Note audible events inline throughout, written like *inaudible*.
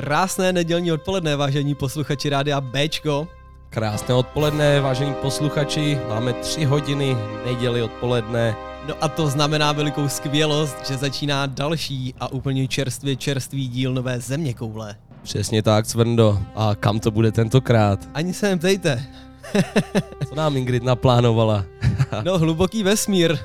Krásné nedělní odpoledne, vážení posluchači Rádia Bčko. Krásné odpoledne, vážení posluchači. Máme tři hodiny neděli odpoledne. No a to znamená velikou skvělost, že začíná další a úplně čerstvě čerstvý díl Nové země koule. Přesně tak, Cvrndo. A kam to bude tentokrát? Ani se neptejte. Co nám Ingrid naplánovala? no, hluboký vesmír.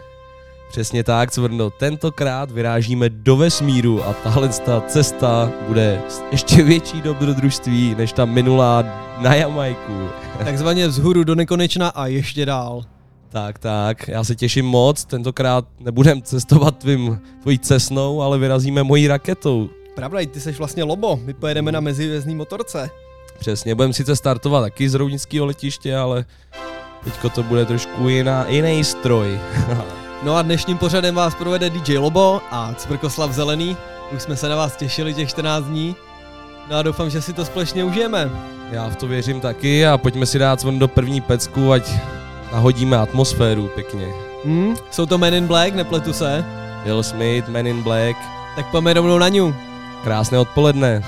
Přesně tak, Cvrndo. Tentokrát vyrážíme do vesmíru a tahle ta cesta bude ještě větší dobrodružství než ta minulá na Jamajku. *laughs* Takzvaně vzhůru do nekonečna a ještě dál. Tak, tak, já se těším moc, tentokrát nebudem cestovat tvým, tvojí cesnou, ale vyrazíme mojí raketou. Pravda, ty jsi vlastně lobo, my pojedeme na mezivězný motorce. Přesně, budeme sice startovat taky z roudnického letiště, ale teďko to bude trošku jiná, jiný stroj. *laughs* no a dnešním pořadem vás provede DJ Lobo a Cvrkoslav Zelený. Už jsme se na vás těšili těch 14 dní. No a doufám, že si to společně užijeme. Já v to věřím taky a pojďme si dát svon do první pecku, ať nahodíme atmosféru pěkně. Hmm, jsou to Men in Black, nepletu se? Will Smith, Men in Black. Tak pojďme rovnou na ňu. Krásné odpoledne.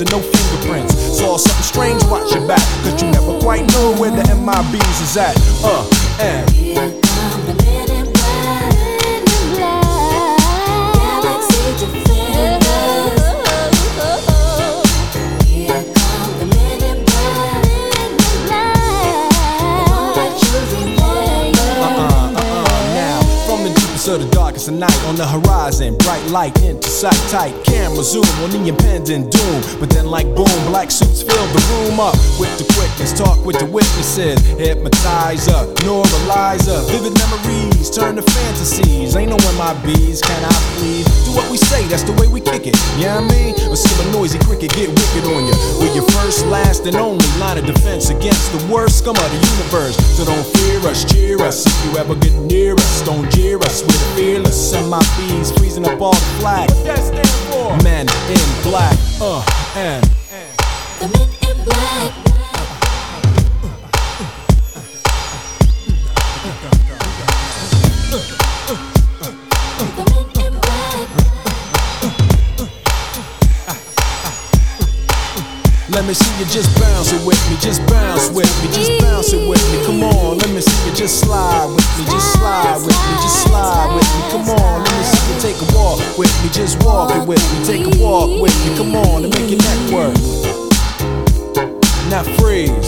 And no fingerprints. Saw something strange, watch your back, cause you never quite know where the MIBs is at. Uh, Zoom on the impending doom. But then, like boom, black suits fill the room up with the quickness. Talk with the witnesses. Hypnotizer, neuralizer. Vivid memories turn to fantasies. Ain't no my bees, can I please? Do what we say, that's the way we kick it. Yeah, you know I mean? Or see a noisy cricket get wicked on you. We're your first, last, and only line of defense against the worst scum of the universe. So don't fear us, cheer us. If you ever get near us, don't jeer us. We're fearless. Send my bees freezing up all the flag. What that stand for? Men in black, uh, and. The men in black. Let me see you just bounce it with me, just bounce with me, just me, just walk it with me, take a walk with me. Come on, and make your neck work. Now freeze.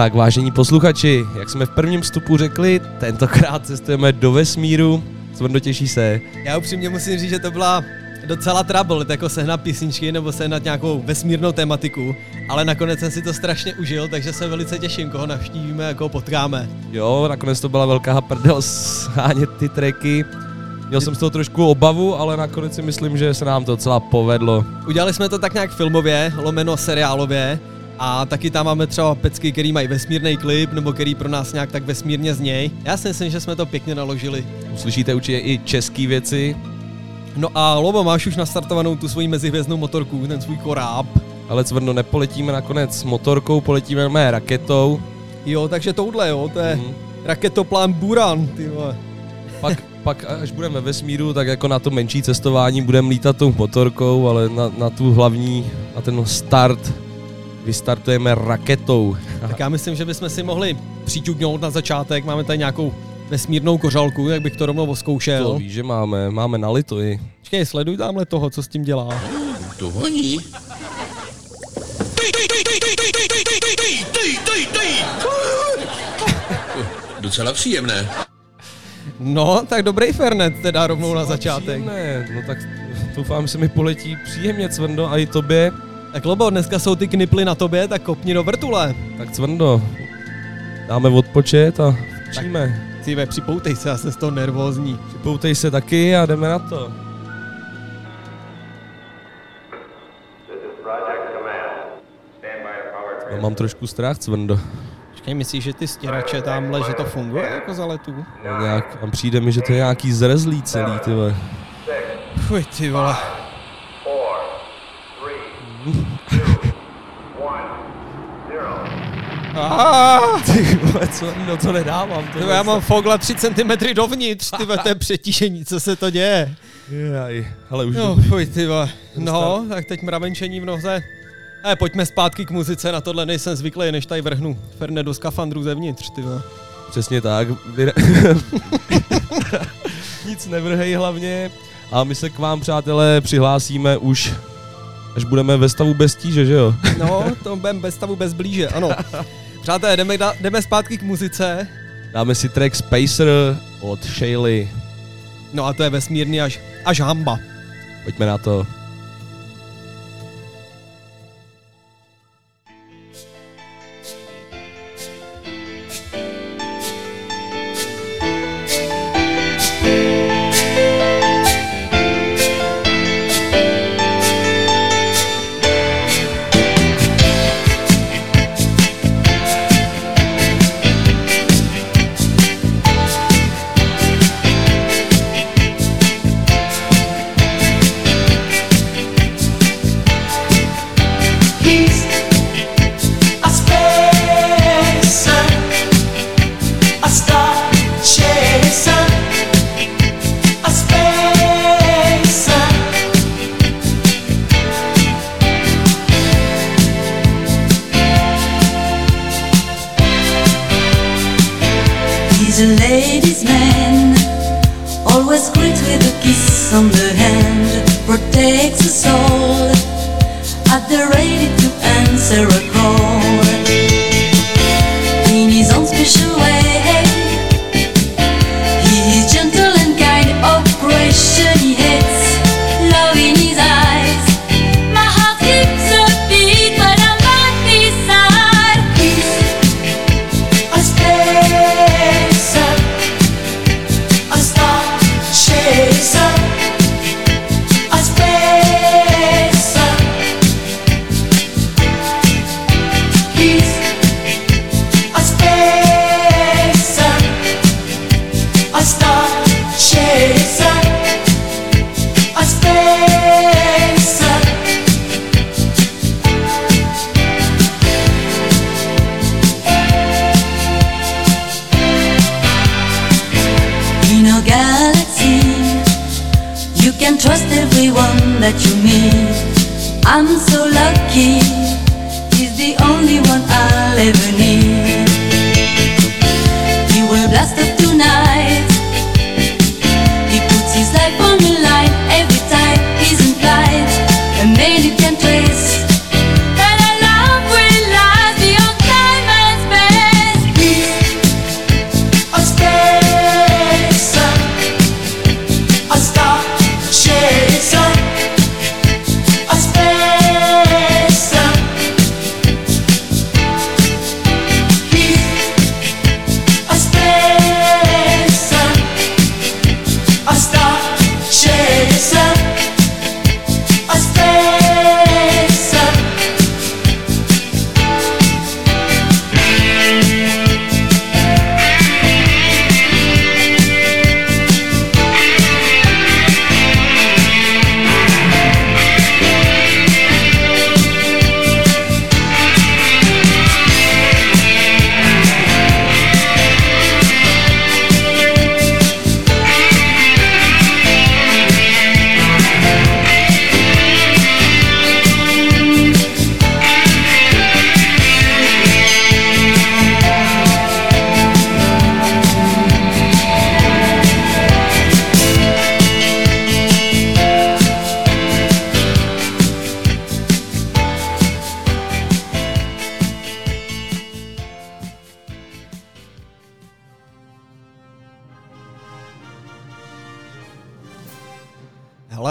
Tak vážení posluchači, jak jsme v prvním vstupu řekli, tentokrát cestujeme do vesmíru. Cvrndo těší se. Já upřímně musím říct, že to byla docela trouble, jako sehnat písničky nebo sehnat nějakou vesmírnou tematiku, ale nakonec jsem si to strašně užil, takže se velice těším, koho navštívíme a koho potkáme. Jo, nakonec to byla velká prdel shánět ty tracky. Měl jsem z toho trošku obavu, ale nakonec si myslím, že se nám to docela povedlo. Udělali jsme to tak nějak filmově, lomeno seriálově, a taky tam máme třeba pecky, který mají vesmírný klip, nebo který pro nás nějak tak vesmírně zněj. Já si myslím, že jsme to pěkně naložili. Uslyšíte určitě i české věci, No a Lobo, máš už nastartovanou tu svoji mezihvězdnou motorku, ten svůj koráb. ale cvrno nepoletíme nakonec motorkou, poletíme mé raketou. Jo, takže touhle, jo, to je Mhm. raketoplán Buran, ty vole. Pak, pak až budeme ve vesmíru, tak jako na to menší cestování budeme lítat tou motorkou, ale na, na tu hlavní, na ten start vystartujeme raketou. Tak já myslím, že bychom si mohli přiťuknout na začátek, máme tady nějakou vesmírnou kořalku, jak bych to rovnou To oskoušel. víš, že máme, máme nalito i. Počkej, sleduj tamhle toho, co s tím dělá. To honí. Docela příjemné. No, tak dobrý Fernet, teda rovnou na začátek. Ne, no tak doufám, že se mi poletí příjemně, Cvrndo, a i tobě. Tak Lobo, dneska jsou ty kniply na tobě, tak kopni do vrtule. Tak Cvrndo, dáme odpočet a včíme. Ty ve, připoutej se, já jsem z toho nervózní. Připoutej se taky a jdeme na to. No, mám trošku strach, Cvrndo. Počkej, myslíš, že ty stěrače tamhle, že to funguje jako za letu? No, nějak, a přijde mi, že to je nějaký zrezlý celý, ty. Fuj, ty vole. Ty vole, Cvrndo, to nedávám. To já mám fogla 3 cm dovnitř, ty to je přetížení, co se to děje? Jaj, ale už No, fuj, ty vole. No, tak teď mravenčení v noze. Ale pojďme zpátky k muzice, na tohle nejsem zvyklý, než tady vrhnu Ferne do skafandru zevnitř, ty vole. Přesně tak. *laughs* Nic nevrhej hlavně. A my se k vám, přátelé, přihlásíme už, až budeme ve stavu bez tíže, že jo? No, to budeme bez stavu bez blíže, ano. *laughs* Přátelé, jdeme, jdeme zpátky k muzice. Dáme si track Spacer od Shaley. No a to je vesmírný až, až hamba. Pojďme na to.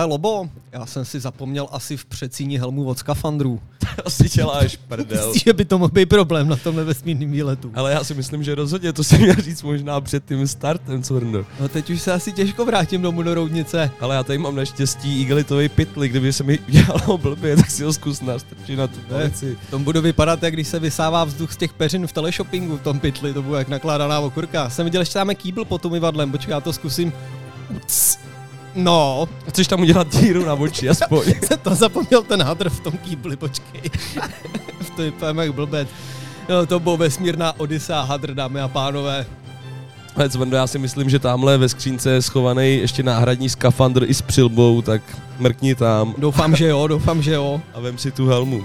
Lobo, já jsem si zapomněl asi v přecíni helmu od skafandrů. *laughs* Asi děláš *laughs* prdel. Myslíš, že by to mohl být problém na tomhle vesmírném výletu? Ale já si myslím, že rozhodně to si měl říct možná před tím startem, Cvrndo. No teď už se asi těžko vrátím domů do roudnice. Ale já tady mám naštěstí igelitový pytli, kdyby se mi *laughs* dělalo blbě, tak si ho zkus nastrčit na tu palici. V tom budu vypadat, jak když se vysává vzduch z těch peřin v teleshoppingu v tom pytli, to bude jak nakládaná okurka. Jsem viděl, že tam je kýbl pod umyvadlem, počkej, já to zkusím. No, Chceš tam udělat díru na oči, aspoň. *laughs* jsem to zapomněl ten hadr v tom kýbli, počkej. *laughs* v to vypadám jak blbec. No, to bylo vesmírná Odysa hadr, dámy a pánové. Ale já si myslím, že tamhle ve skřínce je schovaný ještě náhradní skafandr i s přilbou, tak mrkni tam Doufám, že jo, doufám, že jo. a vem si tu helmu.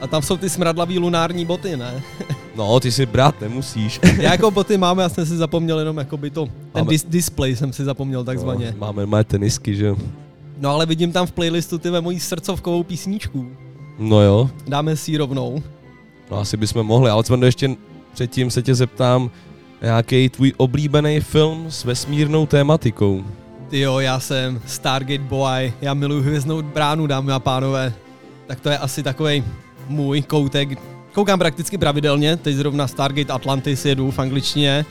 A tam jsou ty smradlavý lunární boty, ne? *laughs* No, ty si brát nemusíš. *laughs* Já jako boty mám, já jsem si zapomněl jenom jako by to, ten Máme- dis- display jsem si zapomněl takzvaně. No, máme moje tenisky, že jo. No ale vidím tam v playlistu ty mojí srdcovkovou písničku. No jo, Dáme si ji rovnou. no asi bychom mohli, ale Cvrndo, ještě předtím se tě zeptám, nějaký tvůj oblíbený film s vesmírnou tématikou. Ty jo, já jsem Stargate Boy, já miluji hvězdnou bránu, dámy a pánové. Tak to je asi takový můj koutek. Koukám prakticky pravidelně, teď zrovna Stargate Atlantis jedu v angličtině.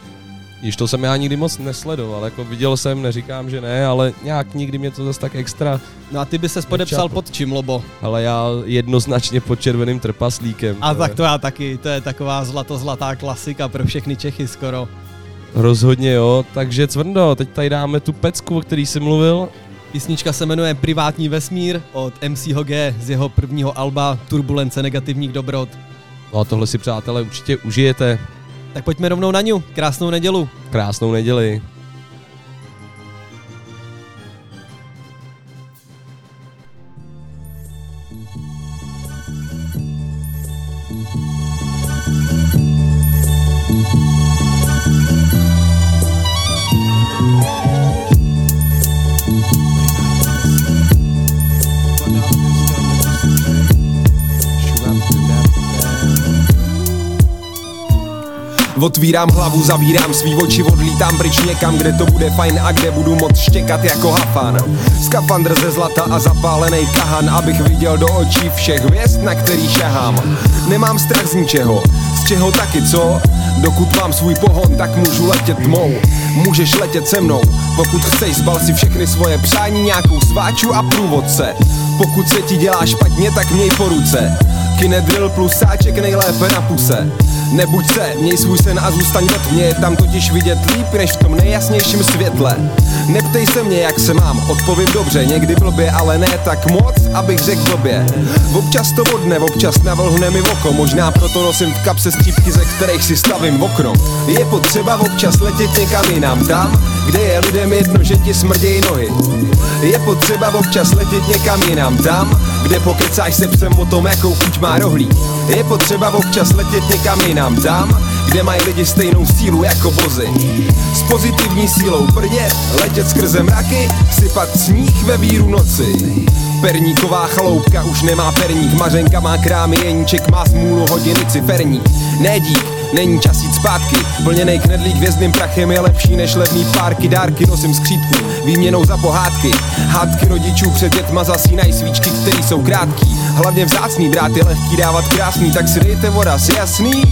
Již to jsem já nikdy moc nesledoval, jako viděl jsem, neříkám, že ne, ale nějak nikdy mě to zase tak extra, No a ty by se podepsal pod čím, Lobo? ale já jednoznačně pod červeným trpaslíkem. A to tak to já taky, to je taková zlato-zlatá klasika pro všechny Čechy skoro. Rozhodně jo, takže Cvrndo, teď tady dáme tu pecku, o který jsi mluvil. Písnička se jmenuje Privátní vesmír od MCho G z jeho prvního alba Turbulence negativních dobrot. No a tohle si přátelé určitě užijete. Tak pojďme rovnou na ňu. Krásnou nedělu. Krásnou neděli. Otvírám hlavu, zavírám svý oči, odlítám pryč někam, kde to bude fajn a kde budu moc štěkat jako hafan. Skafandr ze zlata a zapálený kahan, abych viděl do očí všech hvězd, na který šahám. Nemám strach z ničeho, z čeho taky co? Dokud mám svůj pohon, tak můžu letět tmou. Můžeš letět se mnou, pokud chceš, zbal si všechny svoje přání, nějakou sváču a průvodce. Pokud se ti dělá špatně, tak měj po ruce. Kinedrill plus sáček nejlépe na puse. Nebuď se, měj svůj sen a zůstaň ve tmě, je tam totiž vidět líp než v tom nejjasnějším světle. Neptej se mě, jak se mám, odpovím dobře, někdy blbě, ale ne tak moc, abych řekl blbě. Občas to vodne, občas navlhne mi oko, možná proto nosím v kapse střípky, ze kterých si stavím okno. Je potřeba občas letět někam jinam, tam, kde je lidem jedno, že ti smrdějí nohy. Je potřeba občas letět někam jinam, tam, kde pokecáš se psem o tom, jakou chuť má rohlík. Je potřeba občas letět někam jinam, tam, kde mají lidi stejnou sílu jako vozy. S pozitivní sílou prdě, letět skrze mraky, sypat sníh ve víru noci. Perníková chaloupka už nemá perník, Mařenka má krámy, Jeníček má smůlu hodiny ciferník. Ne dík, není čas jít zpátky, plněnej knedlík hvězdným prachem je lepší než levný párky, dárky nosím skřítku, výměnou za pohádky. Hádky rodičů před dětma zasínají svíčky, které jsou krátký. Hlavně vzácný brát je lehký dávat krásný, tak si dejte voraz jasný.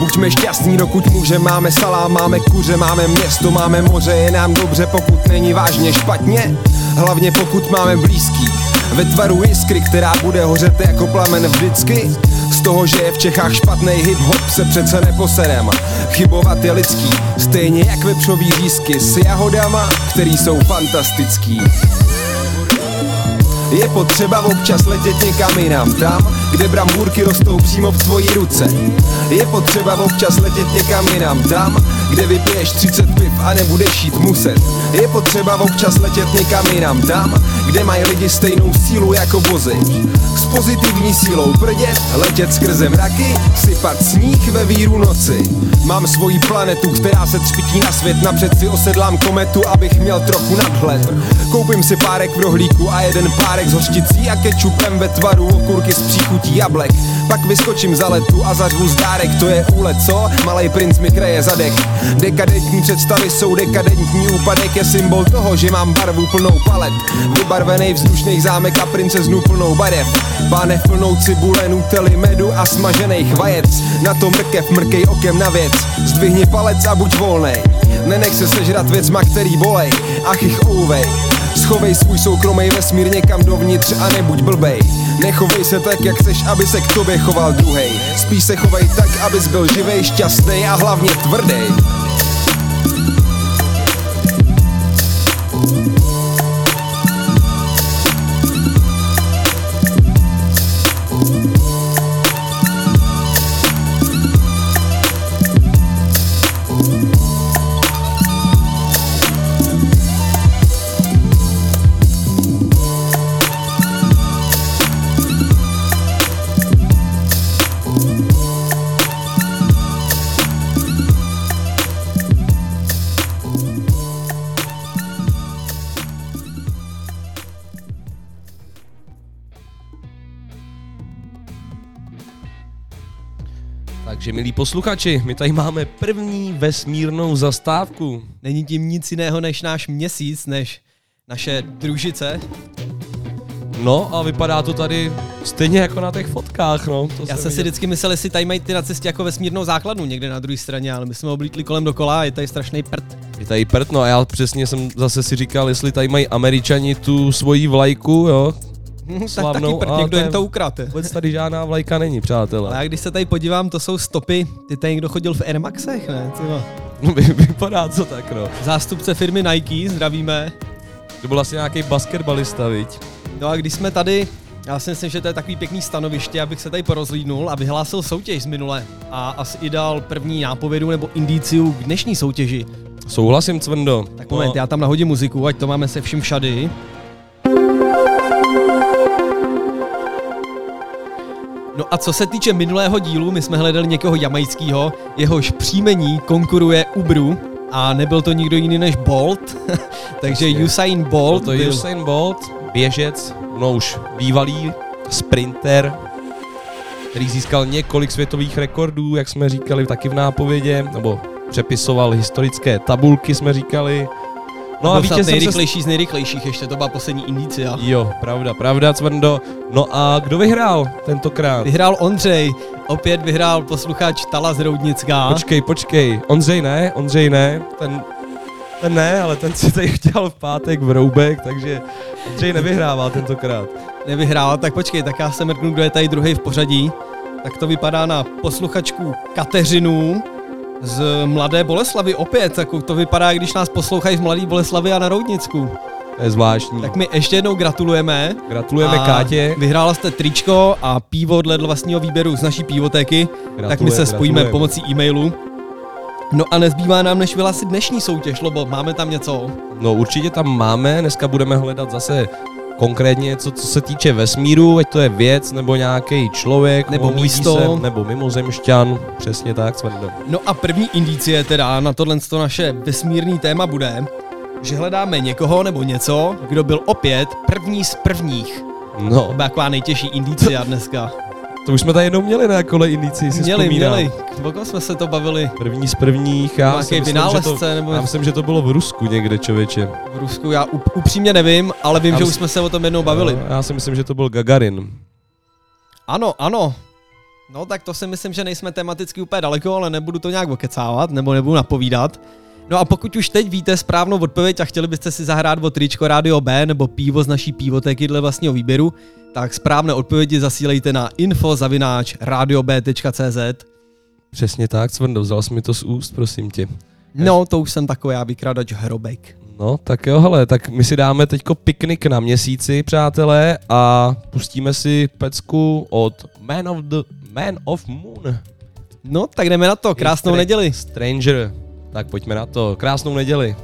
Buďme šťastní, dokud může, máme salám, máme kuře, máme město, máme moře, je nám dobře, pokud není vážně špatně. Hlavně pokud máme blízký, ve tvaru jiskry, která bude hořet jako plamen vždycky. Z toho, že je v Čechách špatný hip-hop, se přece neposerem. Chybovat je lidský, stejně jak vepřový řízky s jahodama, který jsou fantastický. Je potřeba občas letět někam jinam Tam, kde brambůrky rostou přímo v tvojí ruce. Je potřeba občas letět někam jinam Tam, kde vypiješ 30 piv a nebudeš jít muset. Je potřeba občas letět někam jinam Tam, kde mají lidi stejnou sílu jako vozy S pozitivní sílou prdě letět skrze mraky Sypat sníh ve víru noci. Mám svoji planetu, která se třpití na svět Napřed si osedlám kometu, abych měl trochu nadhled. Koupím si párek v rohlíku a jeden párek s hořčicí a kečupem ve tvaru okurky s příchutí jablek. Pak vyskočím za letu a zařvu zdárek, to je úlet, co? Malej princ mi kraje zadek. Dekadentní představy jsou dekadentní úpadek Je symbol toho, že mám barvu plnou palet. Vybarvený vzdušných zámek a princeznu plnou barev. Pánev plnou cibule, nutely, medu a smažených vajec Na to mrkev, mrkej okem na věc. Zdvihni palec a buď volnej. Nenech se sežrat věcma, který bolej. Ach ich ouvej Schovej svůj soukromý vesmír někam dovnitř a nebuď blbej. Nechovej se tak, jak chceš, aby se k tobě choval druhej. Spíš se chovej tak, abys byl živej, šťastný a hlavně tvrdej posluchači, my tady máme první vesmírnou zastávku. Není tím nic jiného než náš měsíc, než naše družice. No a vypadá to tady stejně jako na těch fotkách, no. To Já jsem si vždycky myslel, jestli tady mají ty na cestě jako vesmírnou základnu někde na druhé straně, ale my jsme oblítli kolem dokola a je tady strašný prd. Je tady prd, no a já přesně jsem zase si říkal, jestli tady mají američani tu svoji vlajku, jo. *laughs* tak taky Slavnou, prd, někdo jim to ukradl. Vůbec tady žádná vlajka není, přátelé. Ale já když se tady podívám, to jsou stopy, ty tady někdo chodil v Air Maxech, ne? No, *laughs* vy- vypadá to tak, no. Zástupce firmy Nike, zdravíme. To byl asi nějaký basketbalista, viď? No a když jsme tady, já si myslím, že to je takový pěkný stanoviště, abych se tady porozlídnul a vyhlásil soutěž z minule. A asi i dal první nápovědu nebo indiciu k dnešní soutěži. Souhlasím, Cvrndo. Tak moment, já tam nahodím muziku, ať to máme se vším všady. No a co se týče minulého dílu, my jsme hledali někoho jamajského, jehož příjmení konkuruje Ubru a nebyl to nikdo jiný než Bolt, *laughs* takže Jasně. Usain Byl Bolt to byl, Usain Bolt, běžec, no už bývalý sprinter, který získal několik světových rekordů, jak jsme říkali taky v nápovědě, nebo přepisoval historické tabulky, jsme říkali. No a snad vítězem se... nejrychlejší z nejrychlejších, ještě to byla poslední indicia. Jo, pravda, pravda, Cvrndo. No a kdo vyhrál tentokrát? Vyhrál Ondřej, opět vyhrál posluchač Tala z Roudnická. Počkej, počkej. Ondřej ne, Ondřej ne, ten, ten ne, ale ten si tady chtěl v pátek v Roubek, takže Ondřej nevyhrává tentokrát. Nevyhrál, tak počkej, tak já se mrknu, kdo je tady druhý v pořadí. Tak to vypadá na posluchačku Kateřinu z Mladé Boleslavy opět, tak to vypadá, když nás poslouchají z Mladé Boleslavy a na Roudnicku. To je zvláštní. Tak my ještě jednou gratulujeme. Gratulujeme A Kátě. Vyhrála jste tričko a pivo dle vlastního výběru z naší pivotéky, tak my se spojíme gratulujeme. pomocí e-mailu. No a nezbývá nám, než vyhlásit dnešní soutěž, Lobo, máme tam něco? No určitě tam máme, dneska budeme hledat zase konkrétně něco, co se týče vesmíru, ať to je věc, nebo nějaký člověk, Nebo místo. Se, nebo mimozemšťan, přesně tak, Svendo. No a první indicie teda na tohle to naše vesmírný téma bude, že hledáme někoho nebo něco, kdo byl opět první z prvních. To No, byla taková nejtěžší indicia dneska. To už jsme tady jednou měli na kole indici, si Měli, vzpomínám. měli. Kom jsme se to bavili? První z prvních, já, Nějaký myslím, že to, vynálezce nebo já myslím, že to bylo v Rusku někde, člověče. v Rusku, já up- upřímně nevím, ale vím, Já že mys- už jsme se o tom jednou bavili. No, já si myslím, že to byl Gagarin. Ano, ano. No tak to si myslím, že nejsme tematicky úplně daleko, ale nebudu to nějak okecávat, nebo nebudu napovídat. No a pokud už teď víte správnou odpověď a chtěli byste si zahrát o tričko Radio B nebo pivo z naší pivoteky dle vlastního výběru, tak správné odpovědi zasílejte na info zavináč radiob.cz Přesně tak, Cvrndo, vzal jsi mi to z úst, prosím tě. No, to už jsem takový já vykradač hrobek. No, tak jo, hele, tak my si dáme teďko piknik na měsíci, přátelé, a pustíme si pecku od Man of the Man of Moon. No, tak jdeme na to, krásnou neděli. Stranger. Tak pojďme na to. Krásnou neděli.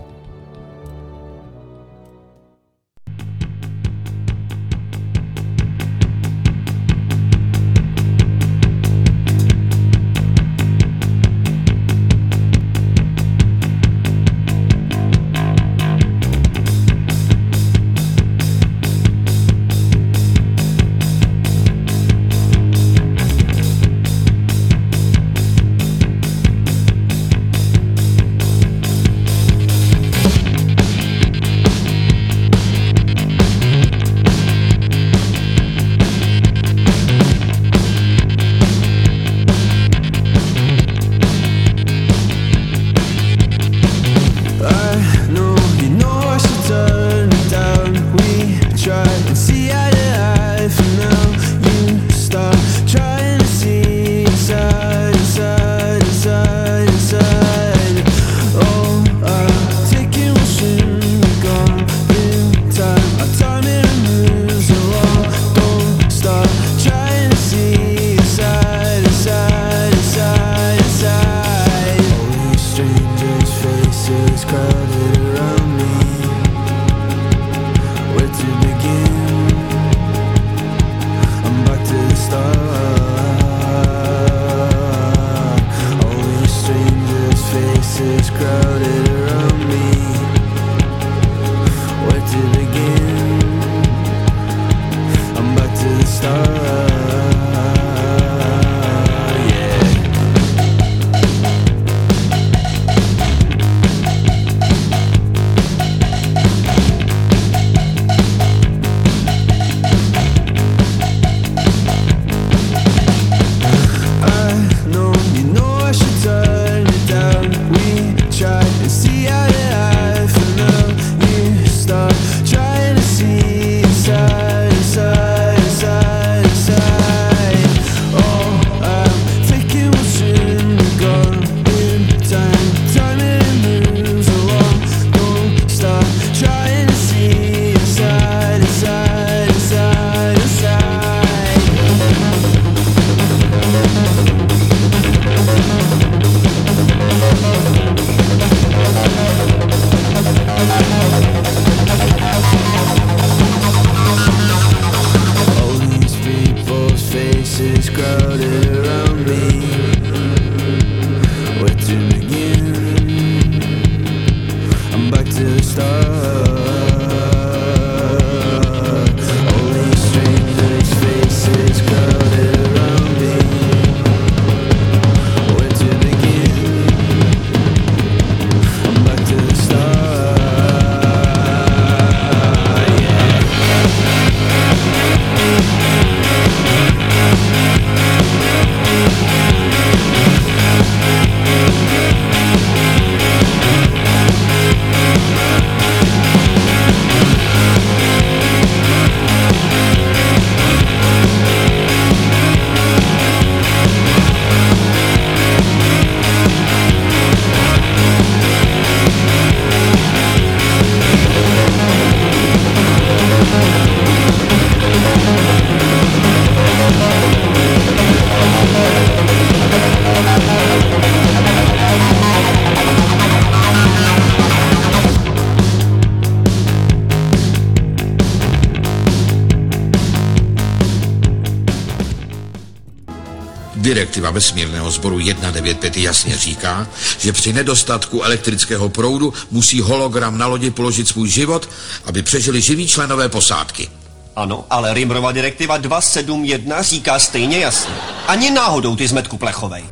Direktiva vesmírného sboru 195 jasně říká, že při nedostatku elektrického proudu musí hologram na lodi položit svůj život, aby přežili živí členové posádky. Ano, ale Rimrova direktiva 271 říká stejně jasně. Ani náhodou ty zmetku plechovej.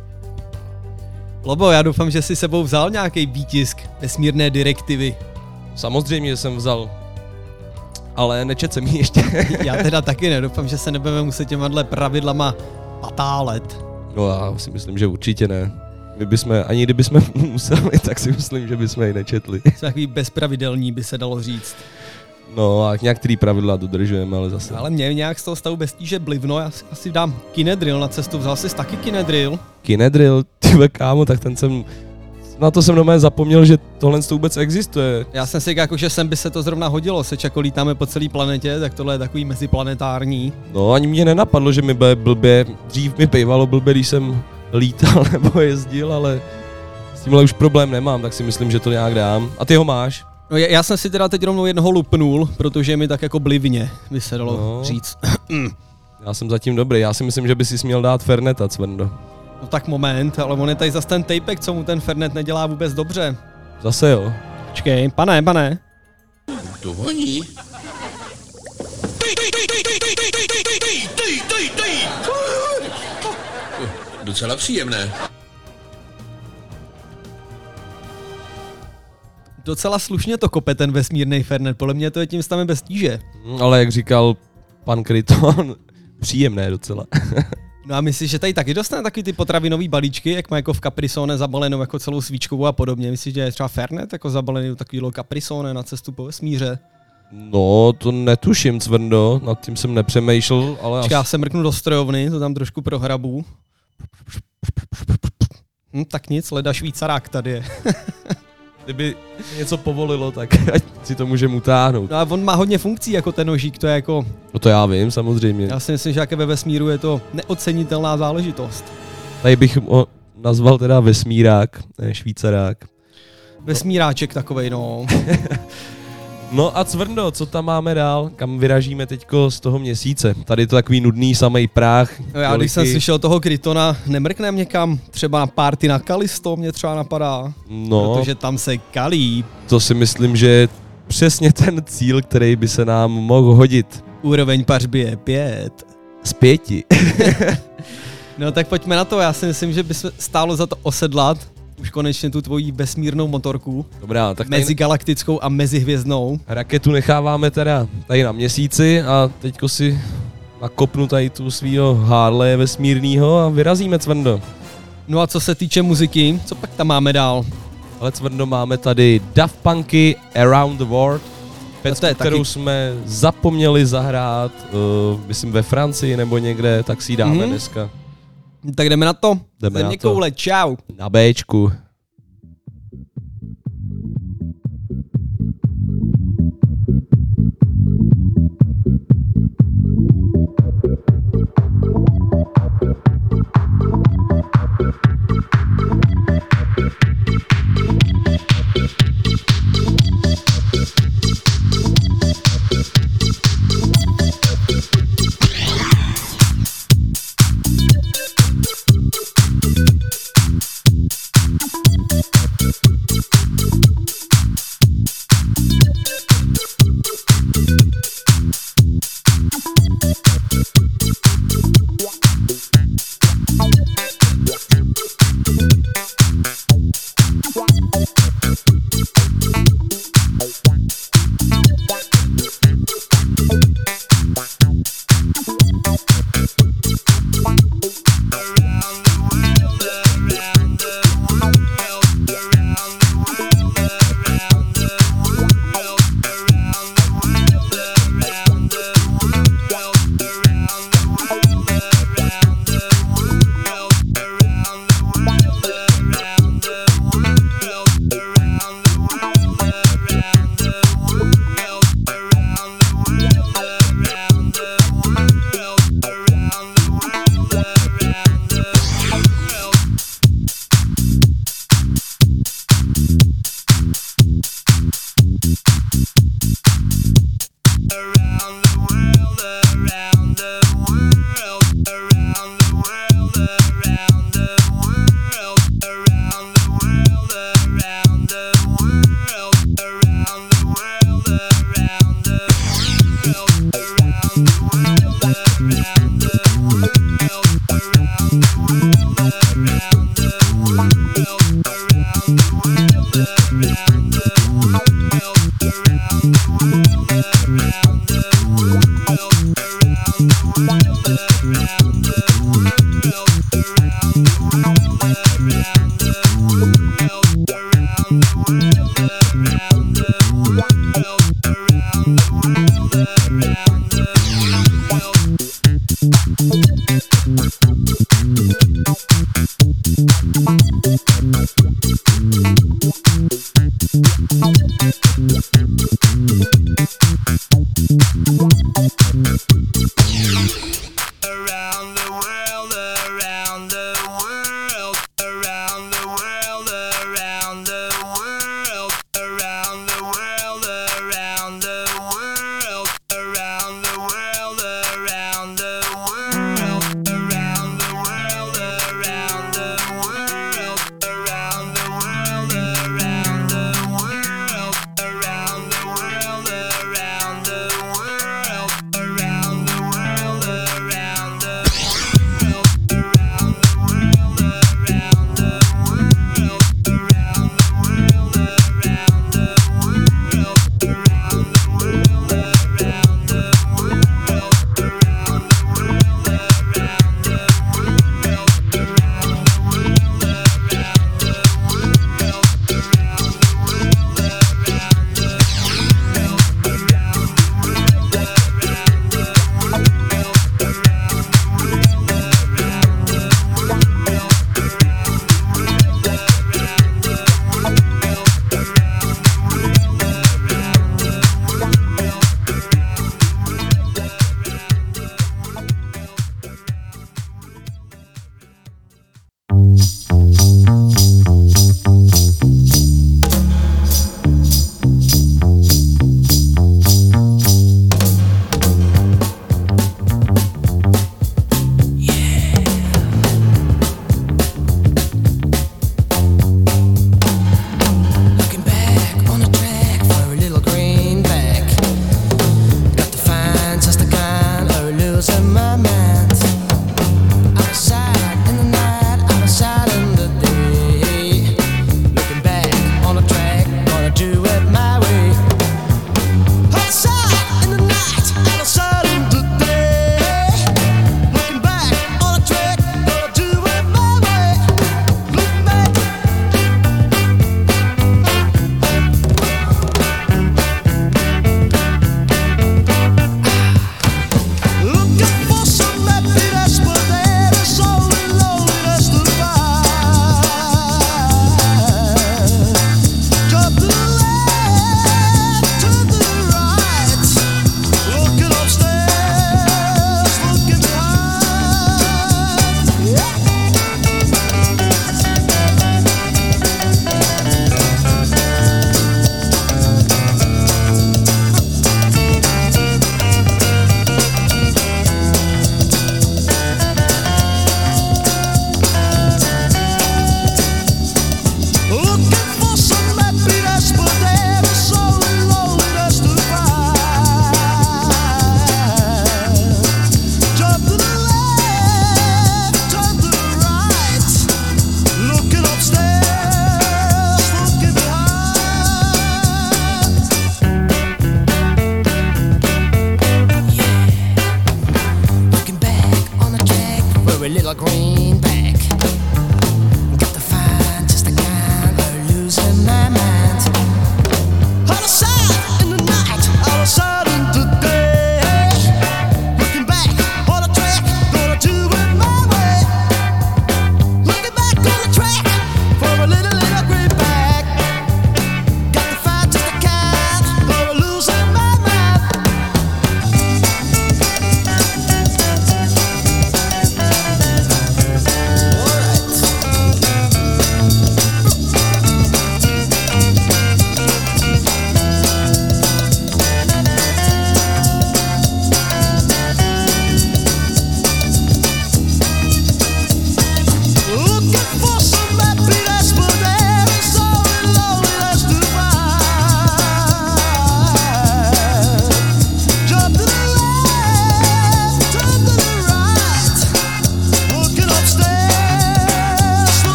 Lobo, já doufám, že si sebou vzal nějaký výtisk vesmírné direktivy. Samozřejmě že jsem vzal, ale nečet jsem ji ještě. *laughs* Já teda taky ne, doufám, že se nebudeme muset těma pravidlama patálet. No já si myslím, že určitě ne. My bychom, ani kdybychom *laughs* museli, tak si myslím, že bychom ji nečetli. Jsou takový bezpravidelní, by se dalo říct. No a některý pravidla dodržujeme, ale zase. Ale mě nějak z toho stavu bez tíže blivno, já si asi dám kinedrill na cestu. Vzal jsi taky kinedrill? Kinedrill, ty kámo, tak ten jsem... Na to jsem normálně zapomněl, že tohle to vůbec existuje. Já jsem si říkal, jako, že sem by se to zrovna hodilo, seč jako lítáme po celé planetě, tak tohle je takový meziplanetární. No ani mě nenapadlo, že mi bude blbě, dřív mi pejvalo blbě, když jsem lítal *laughs* nebo jezdil, ale s tímhle už problém nemám, tak si myslím, že to nějak dám. A ty ho máš? No já, já jsem si teda teď rovnou jednoho lupnul, protože mi tak jako blivně, by se dalo No. říct. Já jsem zatím dobrý, já si myslím, že by si směl dát Ferneta, Cvendo. No tak moment, ale on je tady zase ten tapek, co mu ten Fernet nedělá vůbec dobře. Zase jo. Počkej, pane, pane. To voní. Docela příjemné. Docela slušně to kope ten vesmírný Fernet, podle mě to je tím stavem bez tíže. Hm, Ale jak říkal pan Kryton, *laughs* příjemné docela. *laughs* No a myslíš, že tady taky dostane takový ty potravinový balíčky, jak má jako v Caprisone zabalenou jako celou svíčkovou a podobně? Myslíš, že je třeba Fernet jako zabalený do takového Caprisone na cestu po vesmíře? No, to netuším, Cvrndo, nad tím jsem nepřemýšlel, ale Počkej, já se mrknu do strojovny, to tam trošku prohrabu. Hm, tak nic, leda švýcarák tady je. *laughs* kdyby něco povolilo, tak *laughs* ať si to můžeme utáhnout. No a on má hodně funkcí jako ten nožík, to je jako, No to já vím, samozřejmě. já si myslím, že jaké ve vesmíru je to neocenitelná záležitost. Tady bych ho nazval teda vesmírák, ne švýcarák. Vesmíráček takovej, no. *laughs* No a Cvrndo, co tam máme dál? Kam vyražíme teďko z toho měsíce? Tady je to takový nudný samej práh. No já když jsem Koliky- slyšel toho Krytona, nemrknem někam třeba na party na Kalisto, mě třeba napadá. No, Protože tam se kalí. to si myslím, že je přesně ten cíl, který by se nám mohl hodit. Úroveň pařby je pět. Z pěti. *laughs* No tak pojďme na to, já si myslím, že by se stálo za to osedlat už konečně tu tvoji vesmírnou motorku, Dobrá, tak tady mezigalaktickou a mezihvězdnou. raketu necháváme teda tady na měsíci a teďko si nakopnu tady tu svýho Harley vesmírnýho a vyrazíme Cvrndo. No a co se týče muziky, co pak tam máme dál? Ale Cvrndo máme tady Daft Punky Around the World, pecku, to je taky- kterou jsme zapomněli zahrát, uh, myslím ve Francii nebo někde, tak si ji dáme Mhm. dneska Tak jdeme na to. Jdeme Země na to. koule, čau. na Bčku.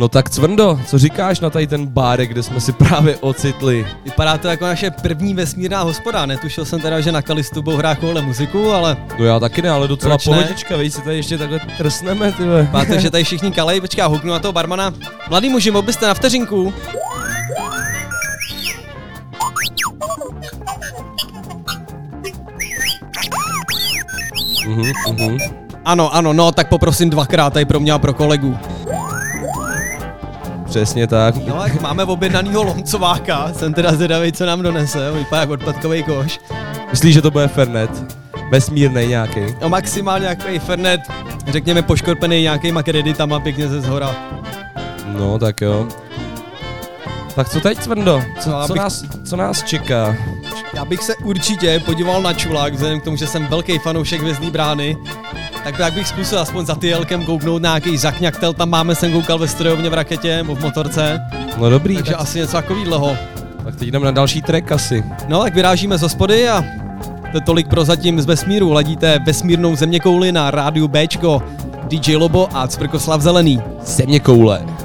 No tak Cvrndo, co říkáš na tady ten bárek, kde jsme si právě ocitli? Vypadá to jako naše první vesmírná hospoda. Netušil jsem teda, že na Kalistu budou hrát kohle muziku, ale No já taky ne, ale docela Proč pohodička, víš, si tady ještě takhle trsneme, ty máte, že tady *laughs* všichni kalej, počká, huknu na toho barmana. Mladý muži, mohl byste na vteřinku? Mhm, mhm. Ano, ano, no, tak poprosím dvakrát tady pro mě a pro kolegu. Přesně tak. No, tak máme objednanýho lomcováka, jsem teda zvědavý, co nám donese, vypadá jako odpadkový koš. Myslíš, že to bude Fernet? Vesmírnej nějaký. No maximálně nějaký Fernet, řekněme poškorpený nějakýma kreditama pěkně ze zhora. No, tak jo. Tak co teď, Cvrndo? Co, No, co, abych- nás, co nás čeká? Já bych se určitě podíval na čulák, vzhledem k tomu, že jsem velký fanoušek Hvězdný brány. Tak jak bych zkusil aspoň za tyjelkem kouknout na nějaký zakňaktel, tam máme, jsem koukal ve strojovně v raketě nebo v motorce. No dobrý, Takže tak, asi něco takového. tak teď jdeme na další track asi. No tak vyrážíme z hospody a to je tolik prozatím z vesmíru. Ladíte vesmírnou zeměkouli na rádiu Bčko, DJ Lobo a Cvrkoslav Zelený. Země koule.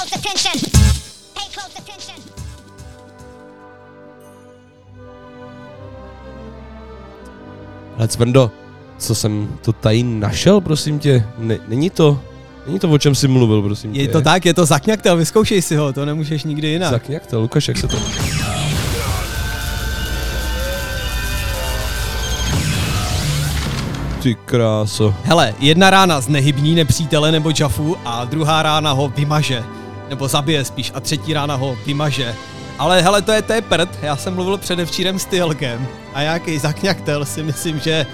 close attention. Pay close attention. Ale Cvrndo, co jsem to tady našel, prosím tě? Ne, není to Není to, o čem jsi mluvil, prosím tě. Je to tak, je to zakňaktel, vyzkoušej si ho, to nemůžeš nikdy jinak. Zakňaktel, Lukáš, jak se to... Ty kráso. Hele, jedna rána znehybní nepřítele nebo Jafu a druhá rána ho vymaže. Nebo zabije spíš a třetí rána ho vymaže. Ale hele, to je, to prd, já jsem mluvil předevčírem s Tylkem a nějaký zakňaktel si myslím, že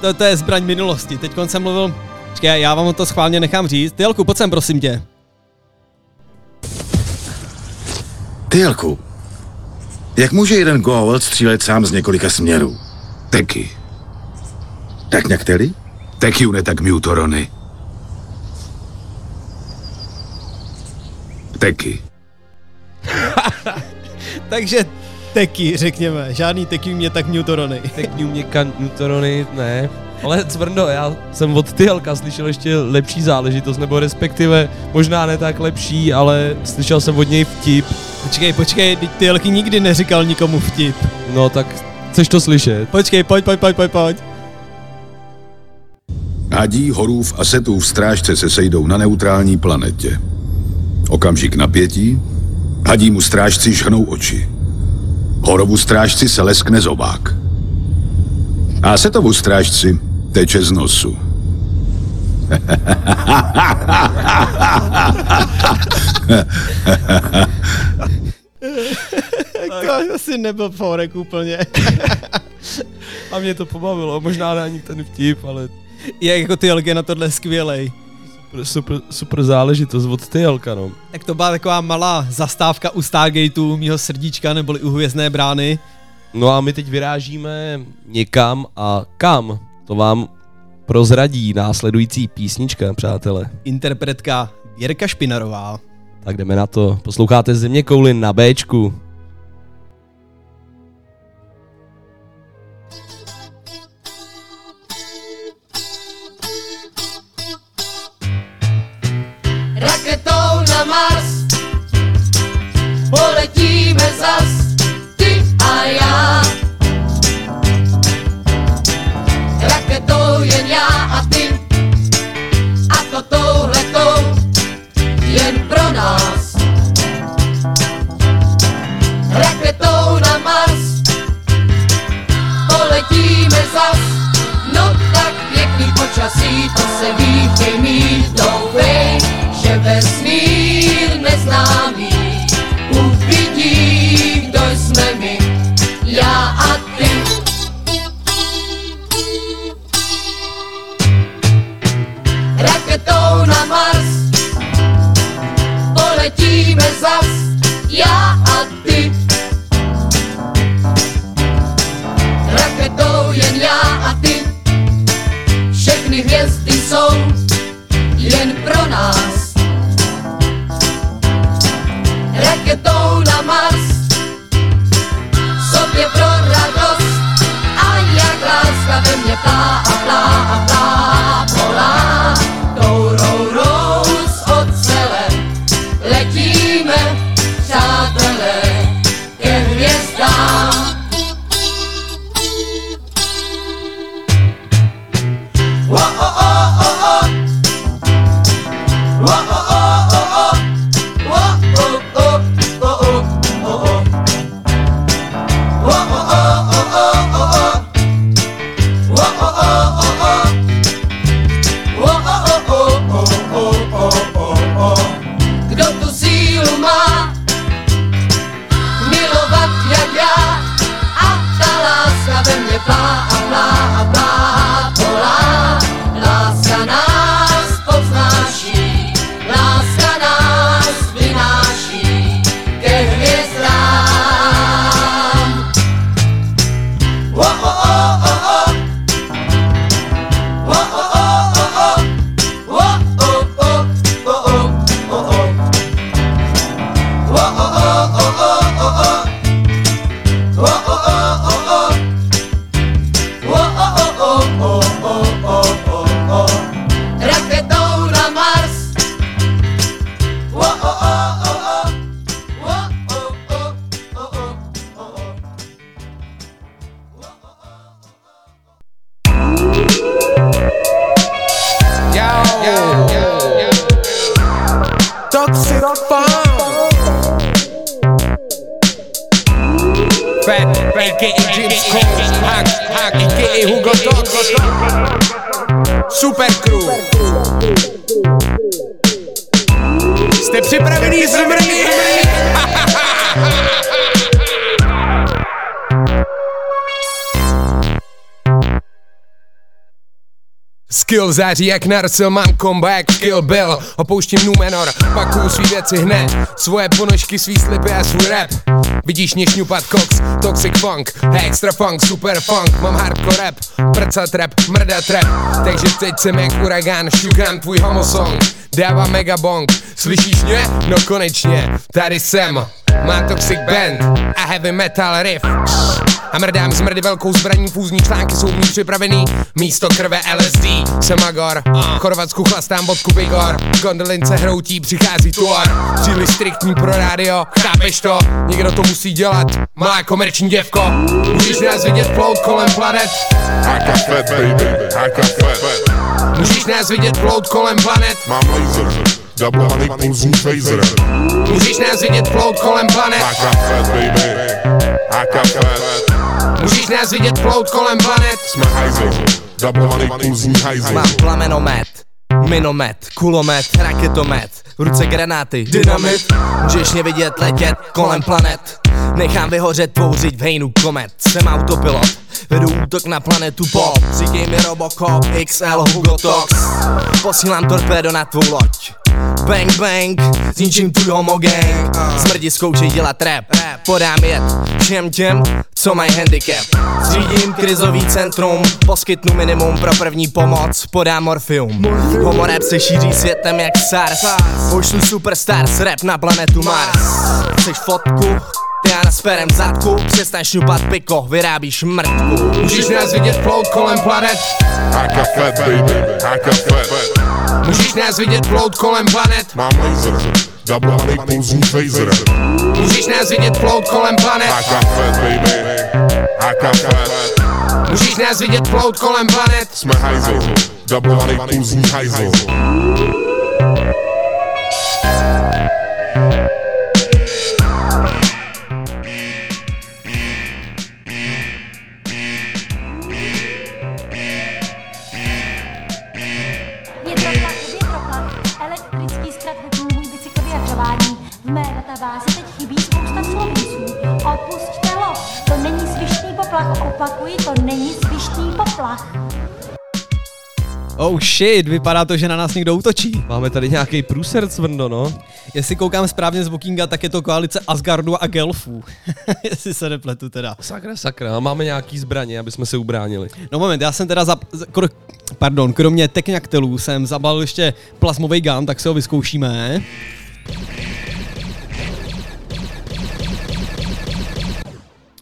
to, to je zbraň minulosti. Teď jsem mluvil, počkej, já vám to schválně nechám říct. Tylku, pojď sem prosím tě. Ty Jelku, jak může jeden Goa'uld střílet sám z několika směrů? Teky. Tak nějak tedy? Teky une tak miutorony. Teky. *laughs* Takže teky, řekněme, žádný teky mě tak Newtorony. *laughs* Tak Newměka, Newtorony, ne. Ale Cvrndo, já jsem od Tyhelka slyšel ještě lepší záležitost, nebo respektive možná ne tak lepší, ale slyšel jsem od něj vtip. Počkej, počkej, teď Tylky nikdy neříkal nikomu vtip. No tak chceš to slyšet? Počkej, pojď, pojď, pojď, pojď, pojď. Hadí, horův a setův strážce se sejdou na neutrální planetě. Okamžik napětí, hadímu strážci žhnou oči. Horovu strážci se leskne zobák. A setovu strážci teče z nosu. To asi nebyl forek úplně. A mě to pobavilo, možná ne ani ten vtip, ale Je jako Tylk je na tohle skvělej. Super, super, super záležitost od Tyhelka, no. Tak to byla taková malá zastávka u Stargateu, mýho srdíčka, neboli u hvězdné brány. No a my teď vyrážíme někam a kam? To vám prozradí následující písnička, přátelé. Interpretka Věrka Špinarová. Tak jdeme na to. Posloucháte Země kouli na Bčku. Poletíme zas, ty a já. Raketou jen já a ty, a to touhletou, jen pro nás. Raketou na Mars, poletíme zas, no tak pěkný počasí, to se ví, chtěj mít, doufej, že vesmír neznámý Raketou na Mars poletíme zas, já a ty. Raketou jen já a ty, všechny hvězdy jsou jen pro nás. Raketou na Mars, sobě pro radost a jak láska ve mně plá a plá a plá Skill září jak Narsil, mám comeback, Kill Bill. Opouštím Numenor, pakuju svý věci hned. Svoje ponožky, svý slipy a svůj rap. Vidíš mě šňupat Cox, Toxic Funk. Extra Funk, Super Funk Mám hardcore rap, prcat rap, mrdat rap. Takže teď jsem jak uragán, šugan tvůj homosong Dává mega bong, slyšíš mě? No konečně, tady jsem. Mám Toxic Band a heavy metal riff a mrdám zmrdy velkou zbraní, fúzní články jsou mý připravený. Místo krve LSD, jsem Agor V Chorvatsku chlastám vodku Bigor Gondolince hroutí, přichází tuor Příliš striktní pro rádio, chápeš to? Někdo to musí dělat, má komerční děvko. Můžeš nás vidět plout kolem planet. Haka fat, baby, haka fat. Můžeš nás vidět plout kolem planet. Mám laser, doubleovaný pulzní phaser. Můžeš nás vidět plout kolem planet. Fat, baby, fat. Můžeš nás vidět plout kolem planet. Jsme hajzel, doubleovaný pulzní hajzel. Mám plamenomet, minomet, kulomet, raketomet, v ruce granáty, dynamit. Můžeš mě vidět letět kolem planet. Nechám vyhořet tvou řiď v hejnu komet. Jsem autopilot, vedu útok na planetu pop Říkej mi Robocop, XL, Hugo Tox. Posílám torpédo na tvou loď Bang bang, zničím tvůj homogang Smrdi zkoušej dělat rap. Podám jet všem těm, co mají handicap. Zřídím krizový centrum Poskytnu minimum pro první pomoc Podám morfium. Homo rap se šíří světem jak SARS. Pošlu superstars rap na planetu Mars. Chceš fotku? Já na sperem zadku Přestaň šňupat piko, vyrábíš mrtku. Můžeš nás vidět plout kolem planet. Haka fat, baby, haka fat. Můžeš nás vidět plout kolem planet. Mám laser, doubleovaný pulzní phaser. Můžeš nás vidět plout kolem planet. Haka fat, baby, haka fat. Můžeš nás vidět plout kolem planet. Jsme hajzel, doubleovaný pulzní hajzel. Poplach, opakuji, to není svištný poplach. Oh shit, vypadá to, že na nás někdo útočí. Máme tady nějaký průser cvrndo, no. Jestli koukám správně z Bookinga, tak je to koalice Asgardu a Gelfů. *laughs* Jestli se nepletu teda. Sakra, sakra, a máme nějaký zbraně, aby jsme se ubránili. No moment, já jsem teda za... za- Kro, pardon, kromě tekňaktelů jsem zabalil ještě plasmový gun, tak se ho vyzkoušíme.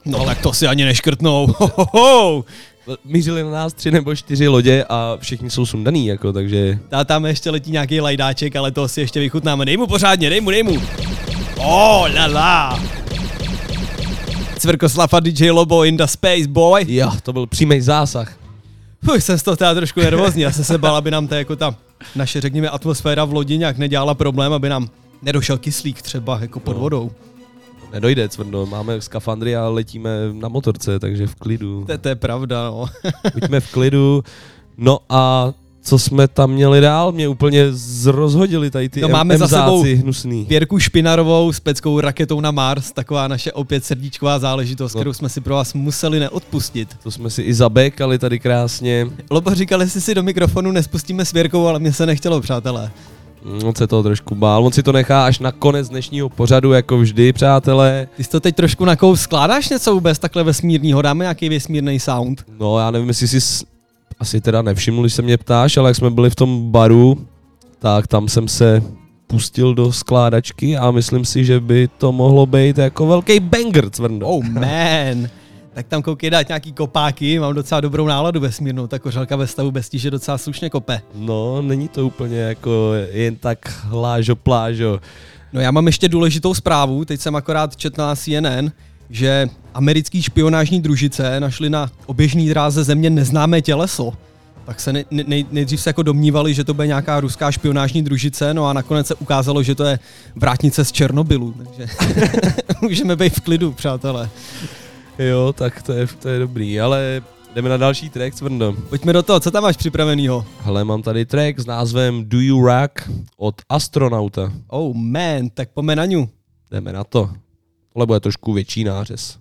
No tak to si ani neškrtnou. *laughs* Mířili na nás tři nebo čtyři lodě a všichni jsou sundaný, jako, takže... Ta tam ještě letí nějaký lajdáček, ale to si ještě vychutnáme. Dej mu pořádně, dej mu, dej mu. Oh, la la. Cvrkoslav a DJ Lobo in the space, boy. Jo, to byl přímý zásah. Fuj, jsem z toho teda trošku nervózní. Já jsem se bál, aby nám ta jako ta naše, řekněme, atmosféra v lodi nějak nedělala problém, aby nám nedošel kyslík třeba jako pod No. vodou. Nedojde, cvrndo, máme skafandry a letíme na motorce, takže v klidu. To, to je pravda, no. *laughs* Buďme v klidu. No a co jsme tam měli dál? Mě úplně zrozhodili tady ty No máme za MZáci sebou hnusný. Věrku Špinarovou s peckou raketou na Mars, taková naše opět srdíčková záležitost, No. kterou jsme si pro vás museli neodpustit. To jsme si i zabekali tady krásně. Lobo říkal, jestli si do mikrofonu nespustíme s Věrkou, ale mě se nechtělo, přátelé. On se toho trošku bál. On si to nechá až na konec dnešního pořadu, jako vždy, přátelé. Ty jsi to teď trošku nakous, skládáš něco vůbec takhle vesmírného, dáme nějaký vesmírný sound? No, já nevím, jestli jsi asi teda nevšiml, když se mě ptáš, ale jak jsme byli v tom baru, tak tam jsem se pustil do skládačky a myslím si, že by to mohlo být jako velký banger, cvrndo. Oh man. *laughs* Tak tam koukej dát nějaký kopáky, mám docela dobrou náladu vesmírnou, ta kořelka ve stavu bez tíže docela slušně kope. No, není to úplně jako jen tak lážo plážo. No já mám ještě důležitou zprávu, teď jsem akorát četl na CNN, že americký špionážní družice našli na oběžný dráze země neznámé těleso. Tak se nej, nej, nejdřív se jako domnívali, že to bude nějaká ruská špionážní družice, no a nakonec se ukázalo, že to je vrátnice z Černobylu, takže *laughs* můžeme být v klidu, přátelé. Jo, tak to je, to je dobrý, ale jdeme na další track, Cvrndo. Pojďme do toho, co tam máš připravenýho? Hele, mám tady track s názvem Do You Rock od Astronauta. Oh man, tak pojďme na ňu. Jdeme na to. Tohle bude trošku větší nářez.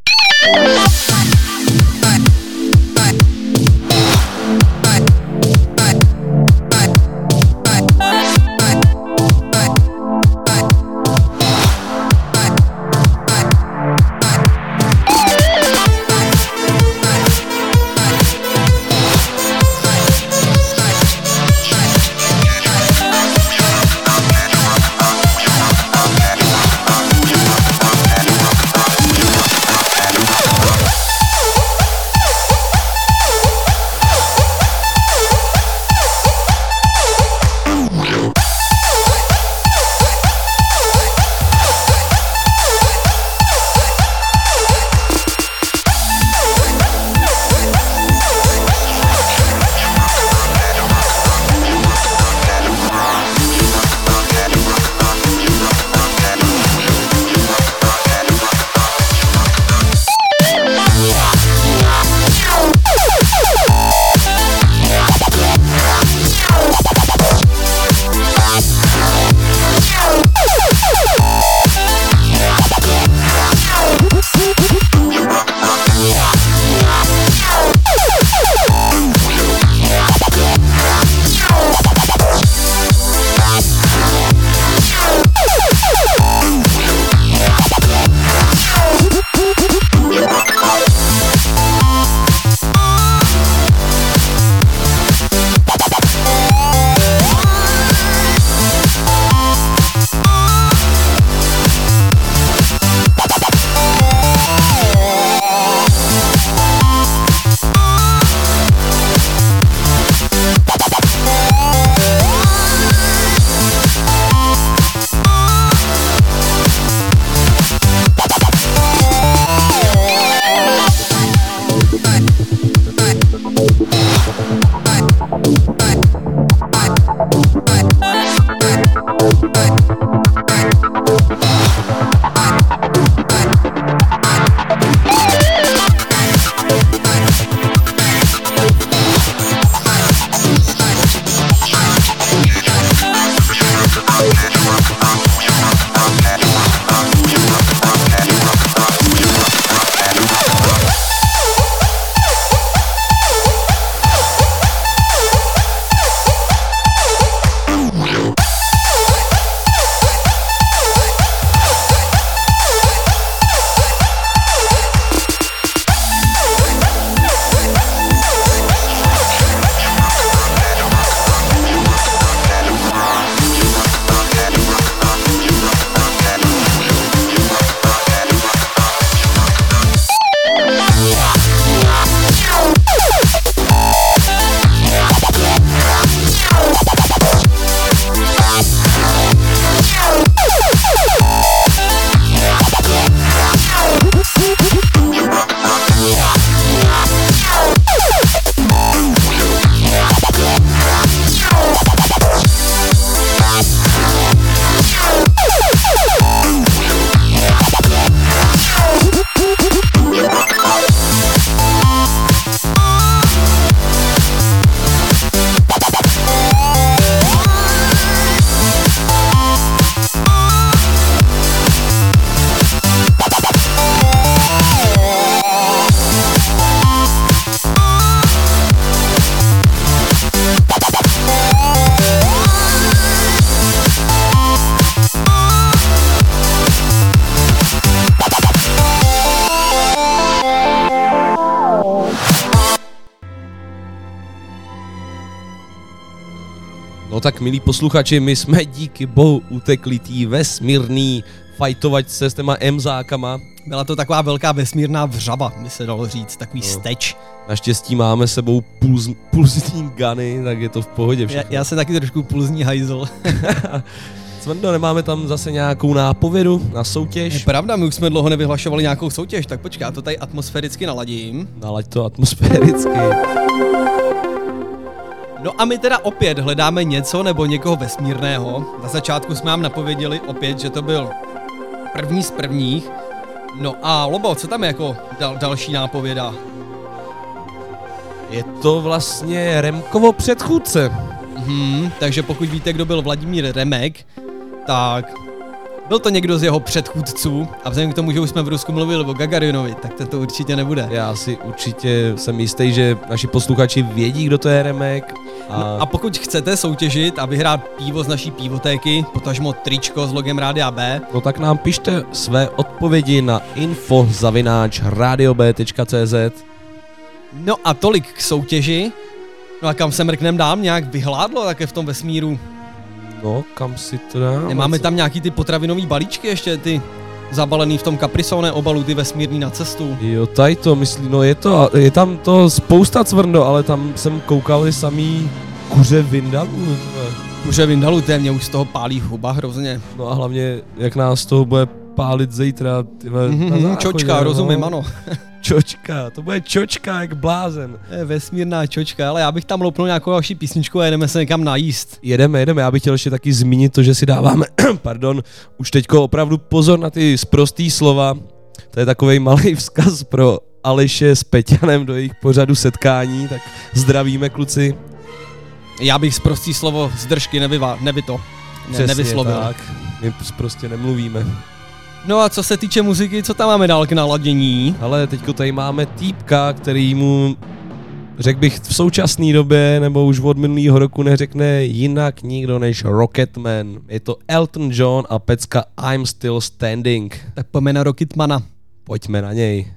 No tak milí posluchači, my jsme díky bohu utekli tý vesmírný fajtovačce s těma emzákama. Byla to taková velká vesmírná vřava, by se dalo říct, takový No. steč. Naštěstí máme sebou pulz, pulzní guny, tak je to v pohodě Já, všechno. já jsem taky trošku pulzní hajzl. *laughs* Cvrndo, nemáme tam zase nějakou nápovědu na soutěž? Je pravda, my už jsme dlouho nevyhlašovali nějakou soutěž, tak počkej, já to tady atmosféricky naladím. Nalaď to atmosféricky. No a my teda opět hledáme něco nebo někoho vesmírného. Na začátku jsme vám napověděli opět, že to byl první z prvních. No a Lobo, co tam je jako dal, další nápověda? Je to vlastně Remkovo předchůdce. Mhm, takže pokud víte, kdo byl Vladimír Remek, tak byl to někdo z jeho předchůdců a vzhledem k tomu, že už jsme v Rusku mluvili o Gagarinovi, tak to, to určitě nebude. Já si určitě jsem jistý, že naši posluchači vědí, kdo to je Remek. A, No a pokud chcete soutěžit a vyhrát pivo z naší pivotéky, potažmo tričko s logem Rádia B, no tak nám pište své odpovědi na info zavináč radiob.cz no a tolik k soutěži. No a kam se mrknem dám, nějak vyhládlo také v tom vesmíru. No, kam si to dám? Nemáme tam nějaký ty potravinový balíčky ještě, ty zabalený v tom kaprisone obalu, ty vesmírný na cestu. Jo, tady to myslí, no je to, je tam to spousta cvrndo, ale tam jsem koukal i samý kuře vindalů. Kuře Vindalu, to je mě už z toho pálí huba hrozně. No a hlavně, jak nás toho bude pálit zítra, tyhle, Mhm, na mhm, záchodě, čočka, no. rozumím, ano. Čočka, to bude čočka jak blázen. Je vesmírná čočka, ale já bych tam loupnul nějakou další písničku a jedeme se někam najíst. Jedeme, jedeme, já bych chtěl ještě taky zmínit to, že si dáváme, *clears throat* pardon, už teďko opravdu pozor na ty sprostý slova. To je takový malý vzkaz pro Aleše s Peťanem do jejich pořadu setkání, tak zdravíme kluci. Já bych z prostý slovo z držky nevyva, neby to. Ne, nevyslovil. tak, my prostě nemluvíme. No a co se týče muziky, co tam máme dál k naladění? Ale teďko tady máme týpka, který mu řekl bych v současné době nebo už od minulého roku neřekne jinak nikdo než Rocketman. Je to Elton John a pecka I'm Still Standing. Tak pojďme na Rocketmana. Pojďme na něj.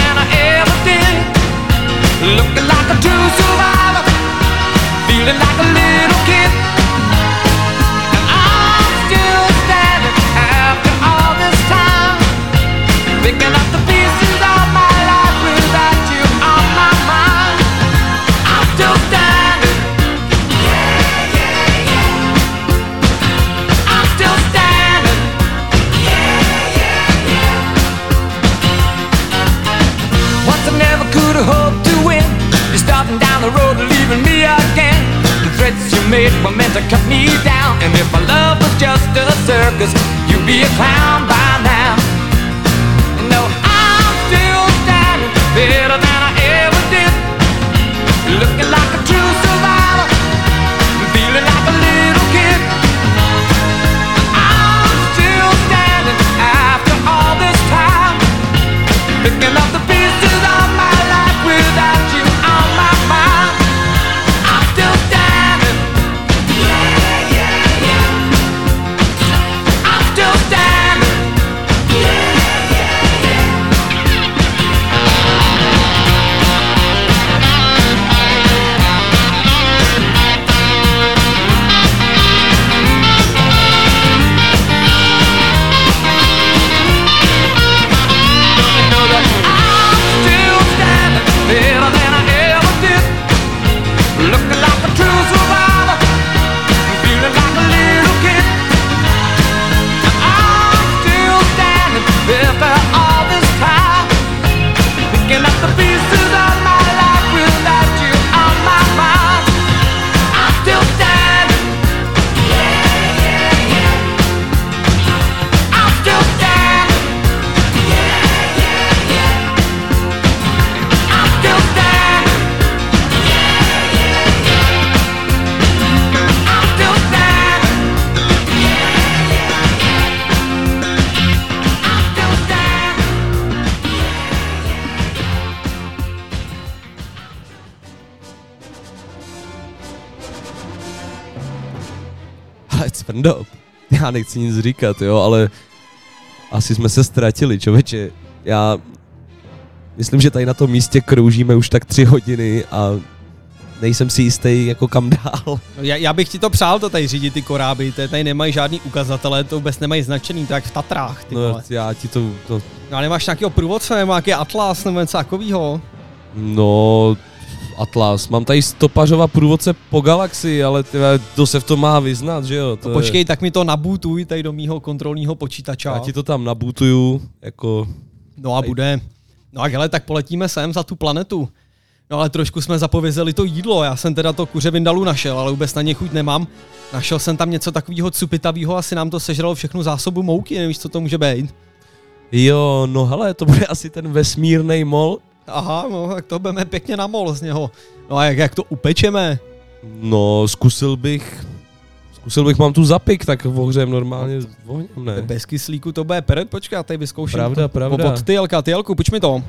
Looking like a true survivor, feeling like a little kid. And I'm still standing after all this time, picking leaving me again. The threats you made were meant to cut me down. And if my love was just a circus, you'd be a clown by now. No, I'm still standing better than I ever did. Looking like a true survivor, feeling like a little kid. I'm still standing after all this time. Picking up já nechci nic říkat, jo, ale asi jsme se ztratili, člověče. Já myslím, že tady na tom místě kroužíme už tak tři hodiny a nejsem si jistý, jako kam dál. No, já, já, bych ti to přál to tady řídit ty koráby, to tady nemají žádný ukazatele, to vůbec nemají značený, tak v Tatrách, ty No, vole. já ti to, to No a nemáš nějakého průvodce, nebo nějaký atlas, nebo něco takového? No, Atlas. Mám tady stopařova průvodce po galaxii, ale tyhle, to se v tom má vyznat, že jo? To No, počkej, tak mi to nabootuj tady do mýho kontrolního počítače. Já ti to tam nabutuju, jako... No a bude. No a hele, tak poletíme sem za tu planetu. No ale trošku jsme zapovězeli to jídlo, já jsem teda to kuře vindalu našel, ale vůbec na ně chuť nemám. Našel jsem tam něco takového cupitavého, asi nám to sežralo všechnu zásobu mouky, nevíš, co to může být. Jo, no hele, to bude asi ten vesmírný mol. Aha, no tak to budeme pěkně na mol z něho. No a jak, jak to upečeme? No, zkusil bych... Zkusil bych, mám tu zapik, tak ohřem normálně s ohněm, ne? Bez kyslíku to bude peret, počkej, já tady vyzkouším. Pravda, to. pravda. Od tyjelka, tyjelku, puč mi to.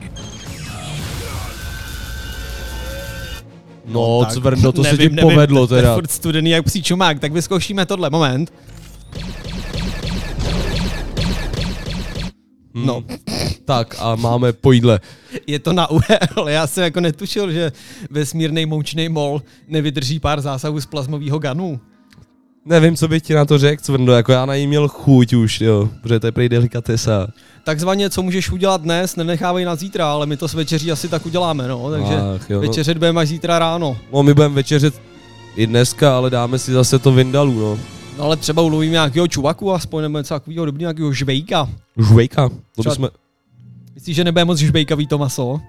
No, tak cvrndo, to se nevím, ti nevím, povedlo to je teda. furt studený jak psí čumák, tak vyzkoušíme tohle, moment. Hmm. No. Tak a máme po jídle. Je to na UE, ale já jsem jako netušil, že vesmírný moučný mol nevydrží pár zásahů z plazmového ganu. Nevím, co bych ti na to řekl, cvrndo, jako já na ní měl chuť už, jo, protože to je prý delikatesa. Takzvaně, co můžeš udělat dnes, nenechávej na zítra, ale my to s večeří asi tak uděláme, no, takže Ach, jo, no. večeřet budeme až zítra ráno. No, my budeme večeřet i dneska, ale dáme si zase to vindalu, no. No ale třeba ulovíme nějakého čuvaku aspoň, nebo něco takového dobrý, nějakého žvejka. Žvejka, to bychom... Myslíš, že nebude moc žvejkavý to maso?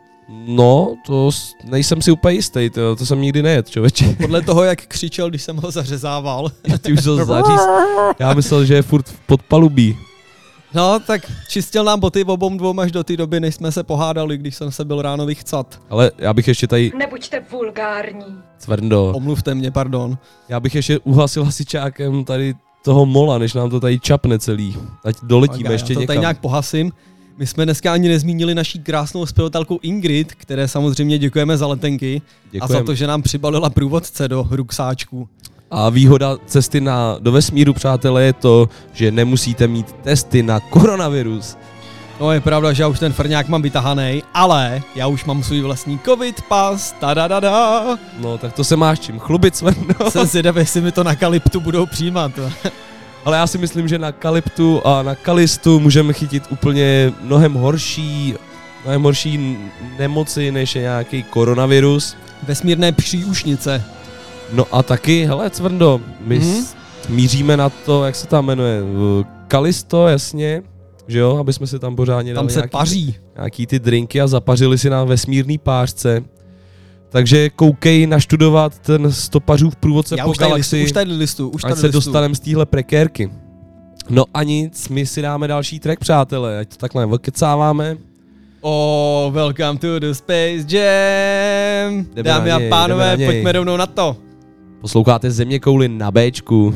No, to nejsem si úplně jistý, to, to jsem nikdy nejet, člověče. *laughs* Podle toho, jak křičel, když jsem ho zařezával. *laughs* Ty už to zaříz. *laughs* Já myslel, že je furt v podpalubí. No, tak čistil nám boty obom dvou až do té doby, než jsme se pohádali, když jsem se byl ráno vychcat. Ale já bych ještě tady, Nebuďte vulgární. cvrndo, Omluvte mě, pardon. já bych ještě uhasil hasičákem tady toho mola, než nám to tady čapne celý. Ať doletíme já ještě to někam. tady nějak pohasím. My jsme dneska ani nezmínili naší krásnou zpěvatelku Ingrid, které samozřejmě děkujeme za letenky a Děkujem. za to, že nám přibalila průvodce do ruksáčku. A výhoda cesty na, do vesmíru, přátelé, je to, že nemusíte mít testy na koronavirus. No je pravda, že já už ten frňák mám vytahaný, ale já už mám svůj vlastní covid pas, tadadada. No, tak to se máš čím chlubit, Svrno. Jsem zvědavý, jestli mi to na kaliptu budou přijímat. Ale já si myslím, že na Kalyptu a na Kalistu můžeme chytit úplně mnohem horší, mnohem horší nemoci, než je nějaký koronavirus. Vesmírné příušnice. No a taky, hele, Cvrndo, my mm-hmm. míříme na to, jak se tam jmenuje, Kalisto, jasně, že jo, aby jsme si tam pořádně Tam dali se nějaký, paří. nějaký ty drinky a zapařili si na vesmírný pářce. Takže koukej naštudovat ten stopařův průvodce Já po už tady, listu, galaxii. už tady listu, už ať tady se listu. dostaneme z téhle prekérky. No a nic, my si dáme další track, přátelé, ať to takhle okecáváme. Oh, welcome to the Space Jam. Jdeme Dámy a pánové, pojďme rovnou na to. Posloucháte Země kouly na Bčku.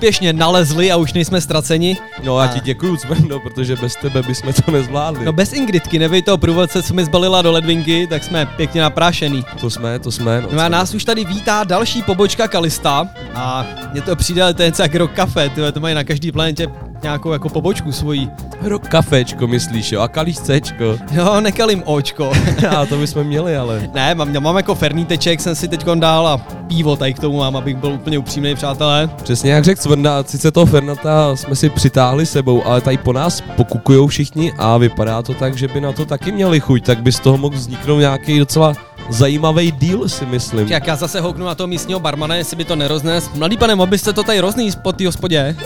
úspěšně nalezli a už nejsme ztraceni. No a ti děkuju, Cvendo, protože bez tebe bychom to nezvládli. No bez Ingridky, nebej toho průvodce, co mi zbalila do ledvinky, tak jsme pěkně naprášený. To jsme, to jsme. No, No a nás už tady vítá další pobočka Kalista a mně to přijde, to je něco jak Rock tyhle, to mají na každý planetě nějakou jako pobočku svojí. Rok kafečko, myslíš, jo? A kalíš Cčko. Jo, nekalím očko. *laughs* a to bychom měli, ale. ne, mám, mám jako ferníteček, jsem si teď dál a pivo tady k tomu mám, abych byl úplně upřímný, přátelé. Přesně jak řekl Cvrnda, sice toho Fernata jsme si přitáhli sebou, ale tady po nás pokukujou všichni a vypadá to tak, že by na to taky měli chuť, tak by z toho mohl vzniknout nějaký docela zajímavý deal, si myslím. Jak já zase houknu na toho místního barmana, jestli by to neroznes. Mladý pane, mohl byste to tady rozníst po té hospodě?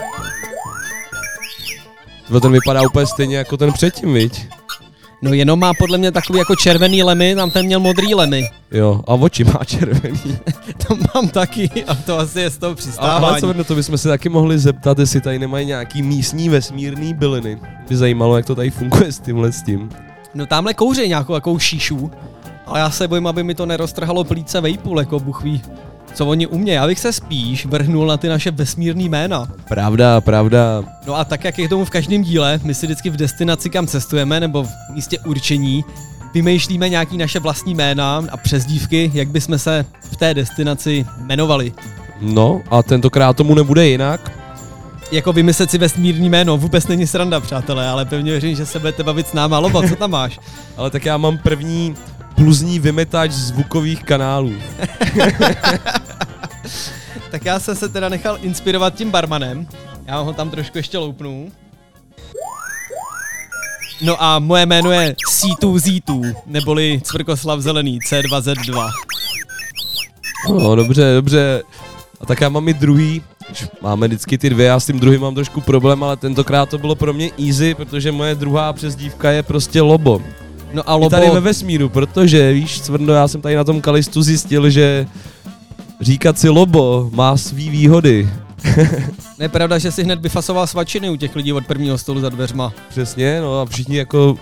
Ten vypadá úplně stejně jako ten předtím, viď? No jenom má podle mě takový jako červený lemy, tam ten měl modrý lemy. Jo, a oči má červený. *laughs* to mám taky a to asi je z toho přistávání. ale co no to bychom se taky mohli zeptat, jestli tady nemají nějaký místní vesmírný byliny. By zajímalo, jak to tady funguje s tímhle s tím. No tamhle kouří nějakou takovou šíšu, ale já se bojím, aby mi to neroztrhalo plíce vejpůl, jako buchví. Co oni umějí, já bych se spíš vrhnul na ty naše vesmírný jména. Pravda, pravda. No a tak, jak je k tomu v každém díle, my si vždycky v destinaci, kam cestujeme, nebo v místě určení, vymýšlíme nějaký naše vlastní jména a přezdívky, jak bychom se v té destinaci jmenovali. No, a tentokrát tomu nebude jinak. Jako vymyslet si vesmírný jméno vůbec není sranda, přátelé, ale pevně věřím, že se budete bavit s náma. Lobo, co tam máš? *laughs* Ale tak já mám první pluzní vymetač zvukových kanálů. *laughs* tak já jsem se teda nechal inspirovat tím barmanem. Já ho tam trošku ještě loupnu. No a moje jméno je C2Z2, neboli Cvrkoslav Zelený C2Z2. No, dobře, dobře. A tak já mám i druhý, máme vždycky ty dvě, já s tím druhým mám trošku problém, ale tentokrát to bylo pro mě easy, protože moje druhá přezdívka je prostě Lobo. No a Lobo... tady ve vesmíru, protože víš, Cvrndo, já jsem tady na tom kalistu zjistil, že říkat si Lobo má svý výhody. *laughs* Ne, pravda, že si hned vyfasoval svačiny u těch lidí od prvního stolu za dveřma. Přesně, no a všichni jako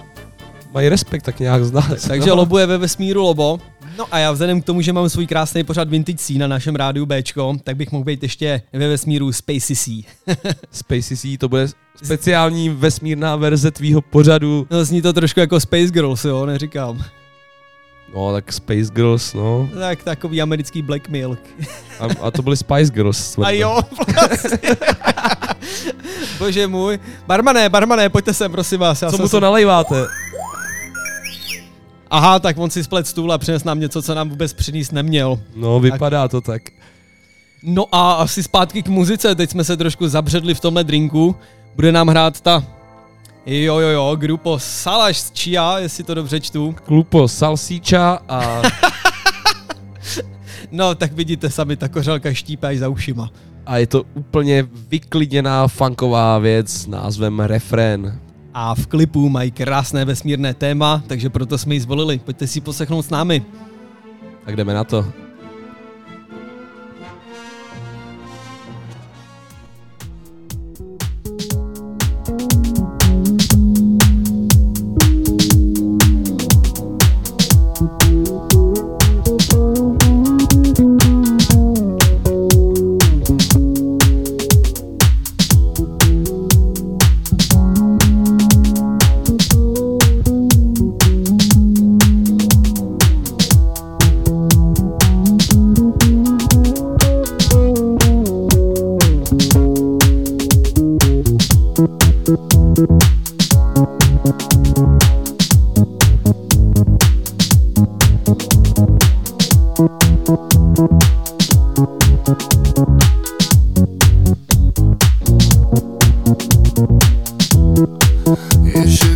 mají respekt tak nějak znát. *laughs* Takže no. lobuje ve vesmíru Lobo. No a já vzhledem k tomu, že mám svůj krásný pořad Vintage C na našem rádiu Bčko, tak bych mohl být ještě ve vesmíru Space C. *laughs* Space C, to bude speciální vesmírná verze tvýho pořadu. No zní to trošku jako Space Girls, jo, neříkám. No, tak Space Girls, no. Tak takový americký Black Milk. A, a to byly Spice Girls. A jo, vlastně. *laughs* Bože můj. Barmané, barmané, pojďte sem, prosím vás. Já Co mu to si- nalejváte? Aha, tak on si splet stůl a přines nám něco, co nám vůbec přinést neměl. No, vypadá to tak. No a asi zpátky k muzice, teď jsme se trošku zabředli v tomhle drinku. Bude nám hrát ta... Jo, jo, jo, grupo Salaš Chia, jestli to dobře čtu. Klupo Salsíča a *laughs* No, tak vidíte sami, ta kořelka štípe až za ušima. a je to úplně vyklidněná funková věc s názvem Refrén. A v klipu mají krásné vesmírné téma, takže proto jsme ji zvolili. Pojďte si poslechnout s námi. Tak jdeme na to.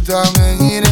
Ještě tam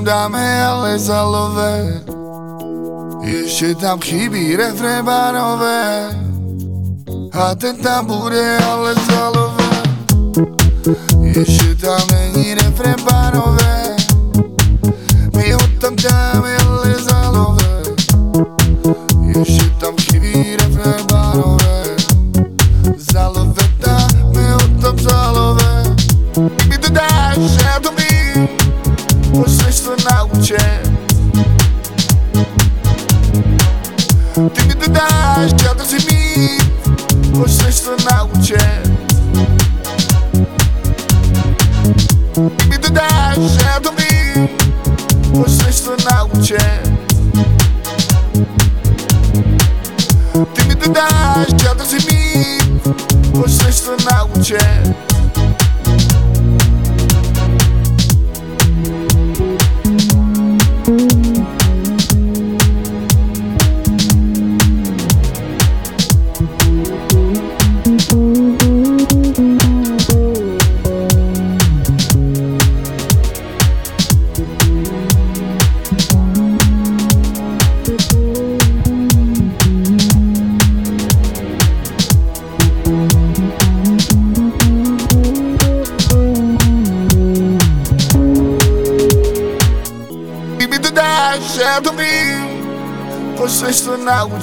tam dáme, ale zalové Ještě tam chybí pánové A ten tam bude, ale zalové Ještě tam není pánové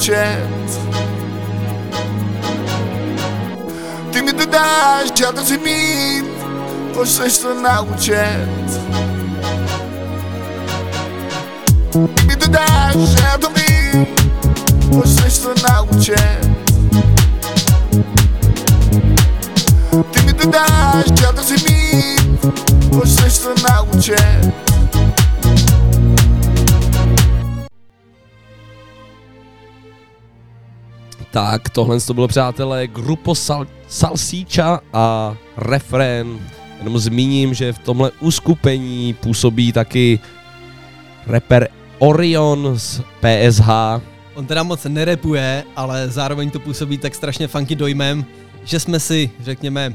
to naučet Ty mi to dáš, já to chci mít Pošleš tohle to bylo, přátelé, Grupo Sal- Salsicha a refrén. Jenom zmíním, že v tomhle uskupení působí taky rapper Orion z PSH. On teda moc nerepuje, ale zároveň to působí tak strašně funky dojmem, že jsme si, řekněme,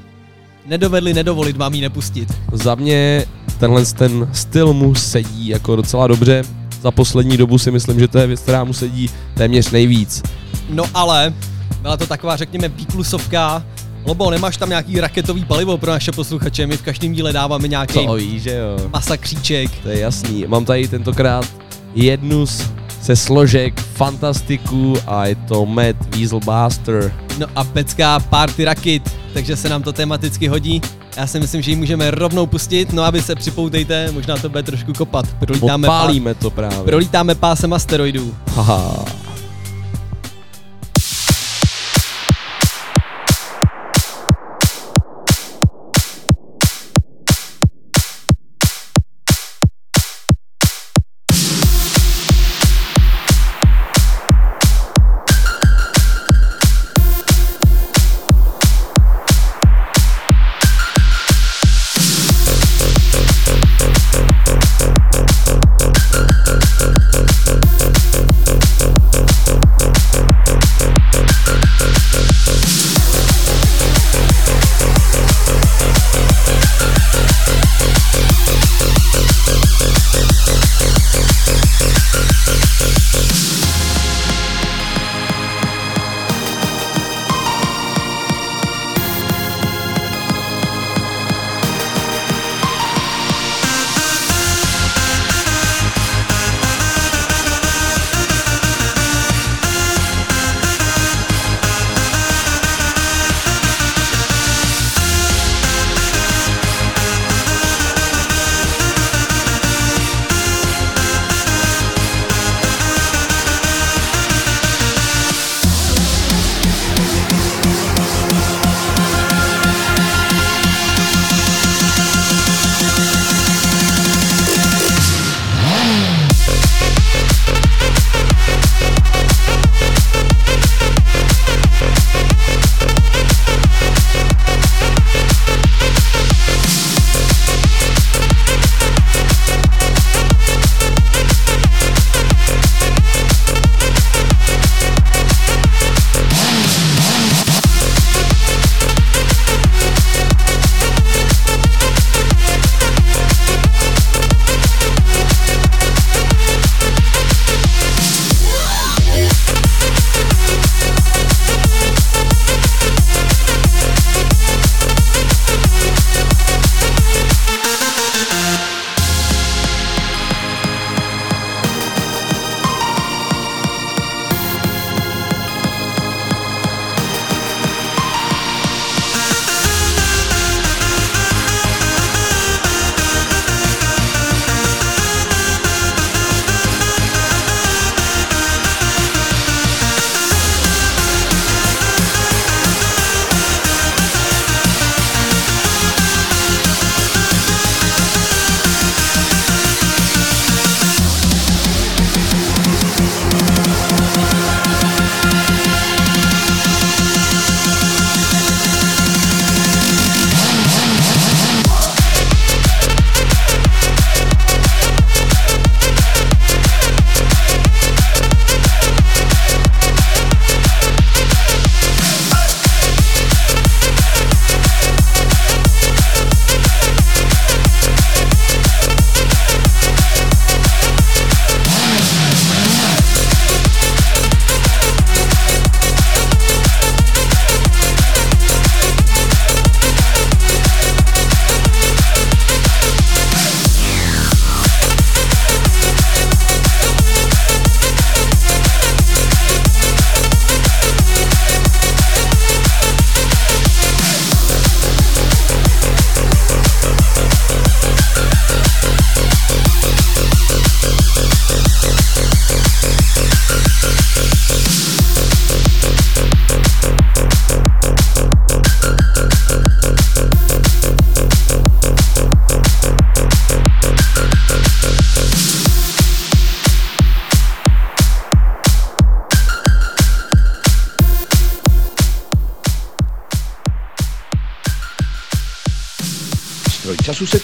nedovedli nedovolit vám ji nepustit. Za mě tenhle ten styl mu sedí jako docela dobře. Za poslední dobu si myslím, že to je věc, která mu sedí téměř nejvíc. No ale, byla to taková, řekněme, výklusovka. Lobo, nemáš tam nějaký raketový palivo pro naše posluchače? My v každém díle dáváme nějaký To víš, že jo. masakříček. To je jasný. Mám tady tentokrát jednu z, ze složek Fantastiku a je to Matt Weaselbuster. No a pecká party rakit, takže se nám to tematicky hodí. Já si myslím, že ji můžeme rovnou pustit, no aby se připoutejte, možná to bude trošku kopat. Prolítáme, Odpálíme to právě. prolítáme pásem asteroidů. Haha.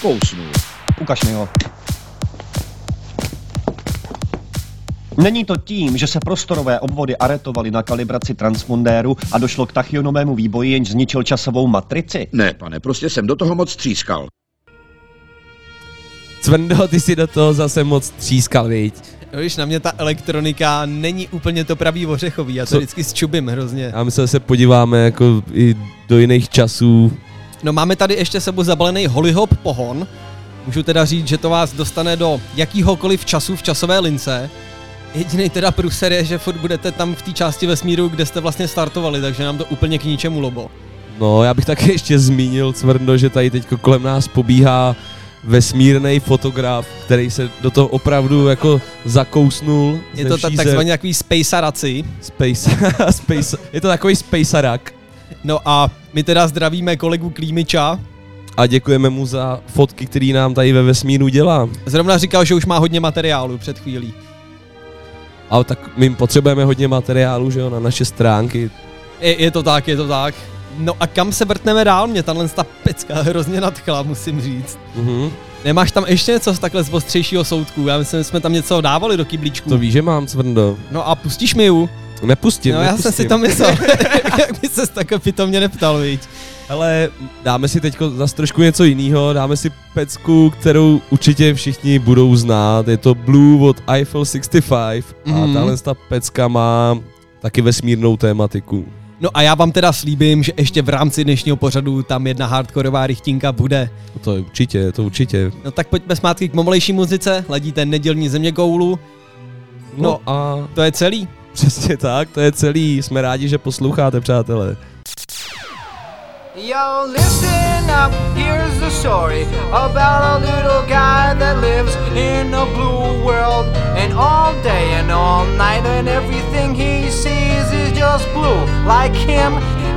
Kousnul. Ukaž mi ho. Není to tím, že se prostorové obvody aretovaly na kalibraci transmundéru a došlo k tachyonovému výboji, jenž zničil časovou matrici? Ne, pane, prostě jsem do toho moc třískal. Cvrndo, ty si do toho zase moc třískal, viď? No, víš, na mě ta elektronika není úplně to pravý ořechový, já to Co? vždycky zčubím hrozně. A my se zase podíváme jako i do jiných časů. No máme tady ještě sebou zabalený Hollyhop pohon. Můžu teda říct, že to vás dostane do jakýhokoliv času v časové lince. Jediný teda průser je, že furt budete tam v té části vesmíru, kde jste vlastně startovali, takže nám to úplně k ničemu lobo. No, já bych taky ještě zmínil, Cvrndo, že tady teď kolem nás pobíhá vesmírný fotograf, který se do toho opravdu jako zakousnul. Je to ta, takzvaný takový spaceraci. Space, *laughs* space, je to takový spacerak. No a my teda zdravíme kolegu Klímiča. A děkujeme mu za fotky, který nám tady ve vesmíru dělá. Zrovna říkal, že už má hodně materiálu před chvílí. Ale tak my potřebujeme hodně materiálu, že jo, na naše stránky. Je, je to tak, je to tak. No a kam se vrtneme dál? Mě tahle ta pecka hrozně nadchla, musím říct. Mhm. Nemáš tam ještě něco z takhle z ostřejšího soudku? Já myslím, že jsme tam něco dávali do kyblíčku. To víš, že mám, Cvrndo. No a pustíš mi ju? Nepustím, No já nepustím. jsem si to myslel, *laughs* jak by ses takhle pitomně neptal, viď? Ale dáme si teď zase trošku něco jiného, dáme si pecku, kterou určitě všichni budou znát, je to Blue od Eiffel 65 Mhm. a tahle ta pecka má taky vesmírnou tématiku. No a já vám teda slíbím, že ještě v rámci dnešního pořadu tam jedna hardkorová rychtinka bude. To je určitě, to určitě. No tak pojďme zpátky k pomalejší muzice, ladíte nedělní země koulu. No, No a to je celý. Přesně tak, to je celý, jsme rádi, že posloucháte, přátelé. Yo, listen up, here's the story about a little guy that lives in a blue world. And all day and all night, and everything he sees is just blue. Like him,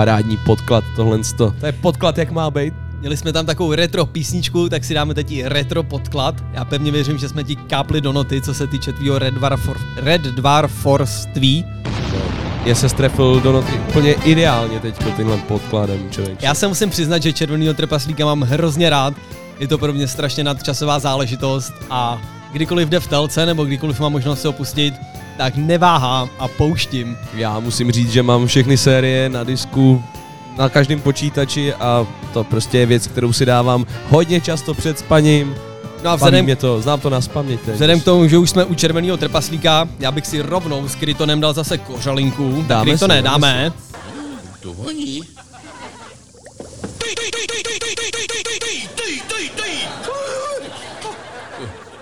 parádní podklad, tohle to. To je podklad, jak má být. Měli jsme tam takovou retro písničku, tak si dáme teď i retro podklad. Já pevně věřím, že jsme ti kápli do noty, co se týče tvýho Red Dwarf, Red Dwarforství. Je se strefil do noty úplně ideálně teďko tímhle podkladem, člověk. Já se musím přiznat, že červenýho trpaslíka mám hrozně rád. Je to pro mě strašně nadčasová záležitost a kdykoliv jde v telce nebo kdykoliv mám možnost se opustit, tak neváhám a pouštím. Já musím říct, že mám všechny série na disku na každém počítači a to prostě je věc, kterou si dávám hodně často před spaním. No a vzhledem- mě to, znám to na spaměť. Vzhledem k tomu, že už jsme u červeného trpaslíka, já bych si rovnou s Krytonem dal zase kořalinku. Dáme Krytone, dáme dáme. To voní.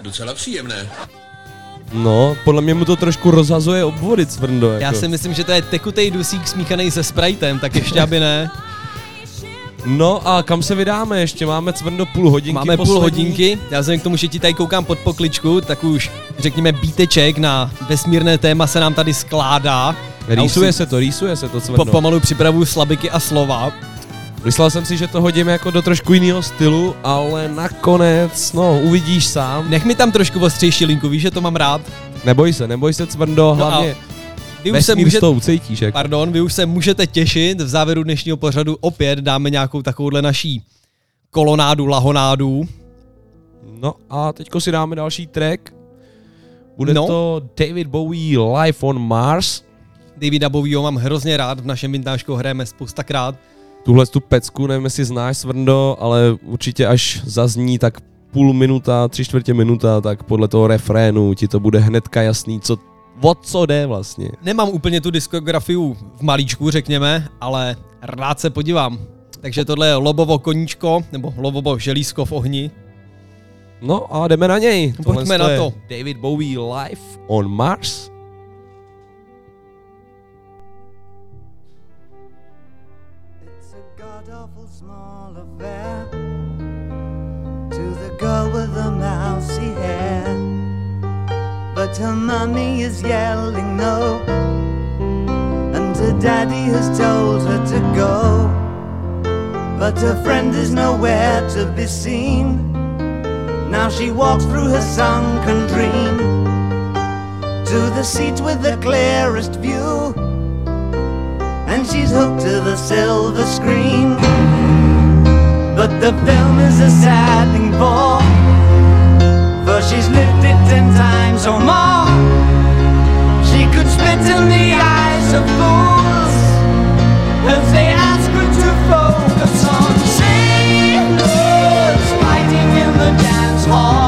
Docela příjemné. No, podle mě mu to trošku rozhazuje obvody cvrndo. Jako. Já si myslím, že to je tekutej dusík smíchaný se Spritem, tak ještě aby ne. No a kam se vydáme ještě? Máme cvrndo půl hodinky Máme půl poslední. hodinky, já vzhledem k tomu, že ti tady koukám pod pokličku, tak už řekněme bíteček na vesmírné téma se nám tady skládá. Rýsuje si se to, rýsuje se to Po, cvrndo. pomalu připravuju slabiky a slova. Myslel jsem si, že to hodíme jako do trošku jiného stylu, ale nakonec, no, uvidíš sám. Nech mi tam trošku ostřejší linku, víš, že to mám rád. Neboj se, neboj se cvrndo, No hlavně Vy už, se můžete, s tou cítíš, jako. pardon, vy už se můžete těšit, v závěru dnešního pořadu opět dáme nějakou takovouhle naší kolonádu, lahonádu. No a teďko si dáme další track. Bude No. no. to David Bowie Live on Mars. Davida Bowieho mám hrozně rád, v našem vintážku hrajeme spoustakrát. Tuhle tu pecku, nevím jestli znáš Svrndo, ale určitě až zazní tak půl minuta, tři čtvrtě minuta, tak podle toho refrénu ti to bude hnedka jasný, co, o co jde vlastně. Nemám úplně tu diskografii v malíčku, řekněme, ale rád se podívám. Takže tohle je Lobovo koníčko, nebo Lobovo želízko v ohni. No a jdeme na něj. Pojďme Tohle na to. David Bowie Live on Mars. Girl with the mousy hair. But her mummy is yelling no, and her daddy has told her to go. But her friend is nowhere to be seen. Now she walks through her sunken dream to the seat with the clearest view and she's hooked to the silver screen. But the film is a sad thing for, for she's lived it ten times or more. She could spit in the eyes of fools if they ask her to focus on sailors fighting in the dance hall.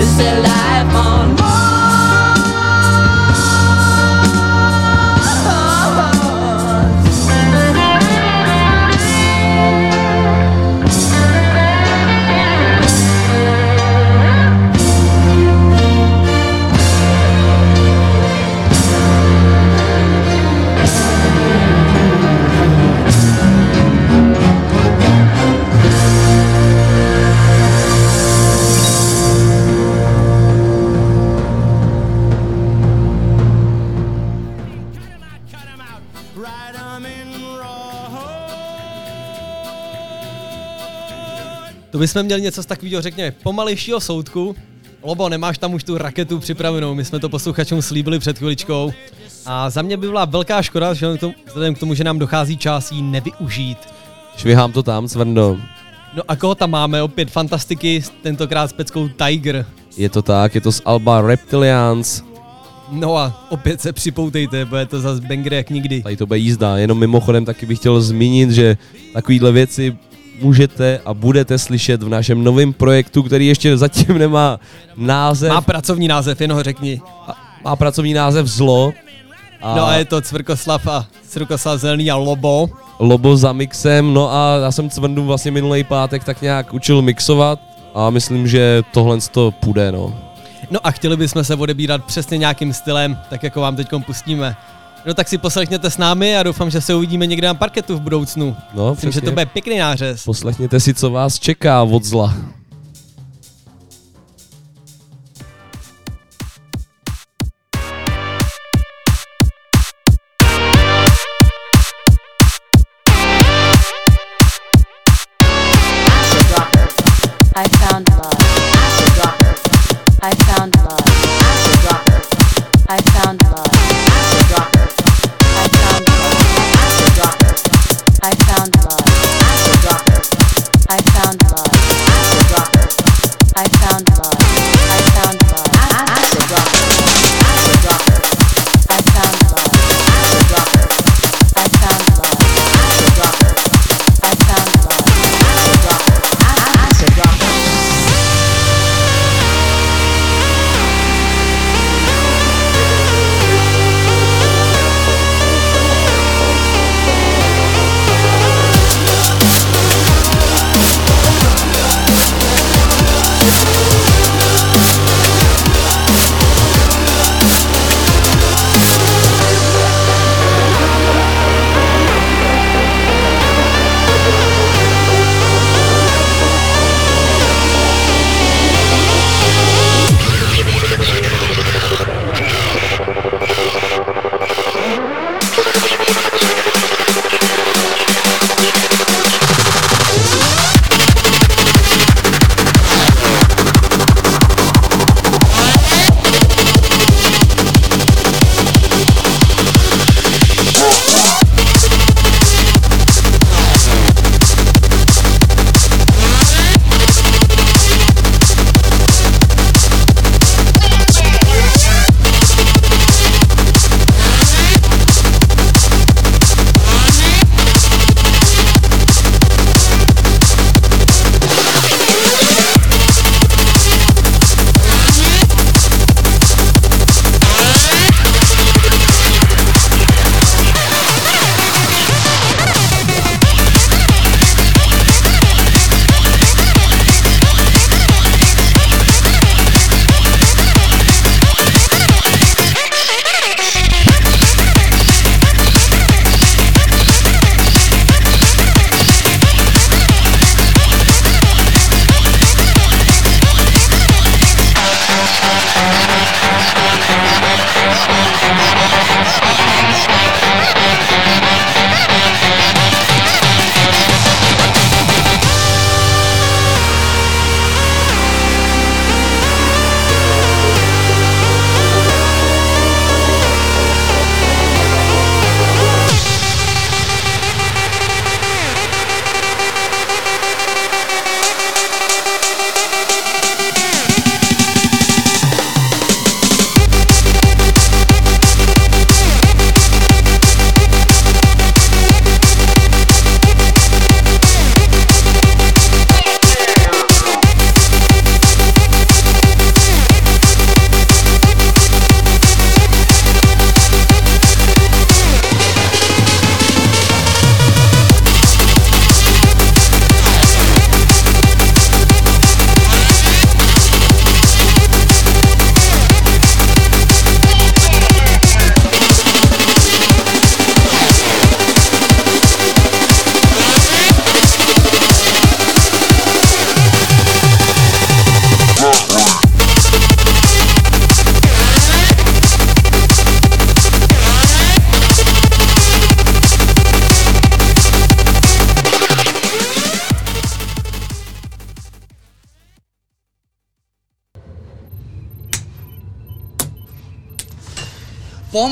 Is there life on bychom měli něco z takového, řekněme, pomalejšího soudku. Lobo, nemáš tam už tu raketu připravenou, my jsme to posluchačům slíbili před chviličkou. A za mě by byla velká škoda, že k tomu- vzhledem k tomu, že nám dochází čas jí nevyužít. Švihám to tam, Cvrndo. No a koho tam máme? Opět fantastiky, tentokrát s peckou Tiger. Je to tak, je to z Alba Reptilians. No a opět se připoutejte, bude to zase banger jak nikdy. Tady to bude jízda, jenom mimochodem taky bych chtěl zmínit, že takovýhle věci můžete a budete slyšet v našem novém projektu, který ještě zatím nemá název. Má pracovní název, jen ho řekni. Má pracovní název Zlo. A... No a je to Cvrkoslav a Cvrkoslav Zelený a Lobo. Lobo za mixem, no a já jsem Cvrndu vlastně minulý pátek tak nějak učil mixovat a myslím, že tohle to půjde, no. No a chtěli bychom se odebírat přesně nějakým stylem, tak jako vám teď pustíme. No tak si poslechněte s námi a doufám, že se uvidíme někde na parketu v budoucnu. No, Myslím, že to bude pěkný nářez. Poslechněte si, co vás čeká od zla.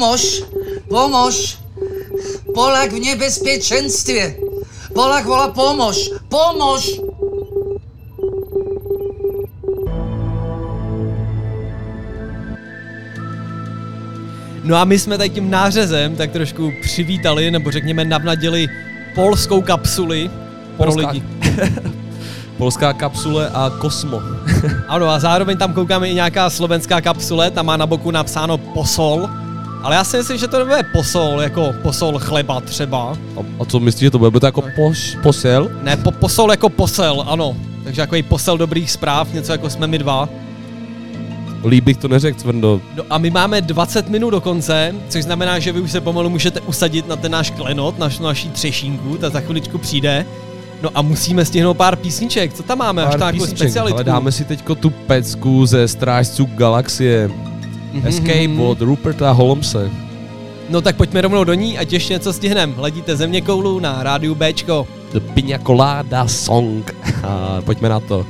Pomož, pomož. Polak v nebezpieczeństwie. Polak wola pomož, pomož. No a my jsme tady tím nářezem tak trošku přivítali, nebo řekněme navnadili polskou kapsuli pro Polská- lidi. *laughs* Polská kapsule a Kosmo. Ano a zároveň tam koukáme i nějaká slovenská kapsule, tam má na boku napsáno posol, ale já si myslím, že to nebude posol, jako posol chleba třeba. A, a co myslíš, že to bude? Bude to jako poš, posel? Ne, po, posol jako posel, ano. Takže jako posel dobrých zpráv, něco jako jsme my dva. Líp bych to neřekl, Cvrndo. No a my máme 20 minut do konce, což znamená, že vy už se pomalu můžete usadit na ten náš klenot, naš, naší třešínku, ta za chviličku přijde. No a musíme stihnout pár písniček, co tam máme, až Pár takovou písniček, specialitku. ale dáme si teďko tu pecku ze Strážců galaxie. Mhm, Escape mhm. od Ruperta Holmese. No tak pojďme rovnou do ní, ať ještě něco stihnem. Hledíte země koulu na rádiu Bčko. The Pina Colada Song. A pojďme na to.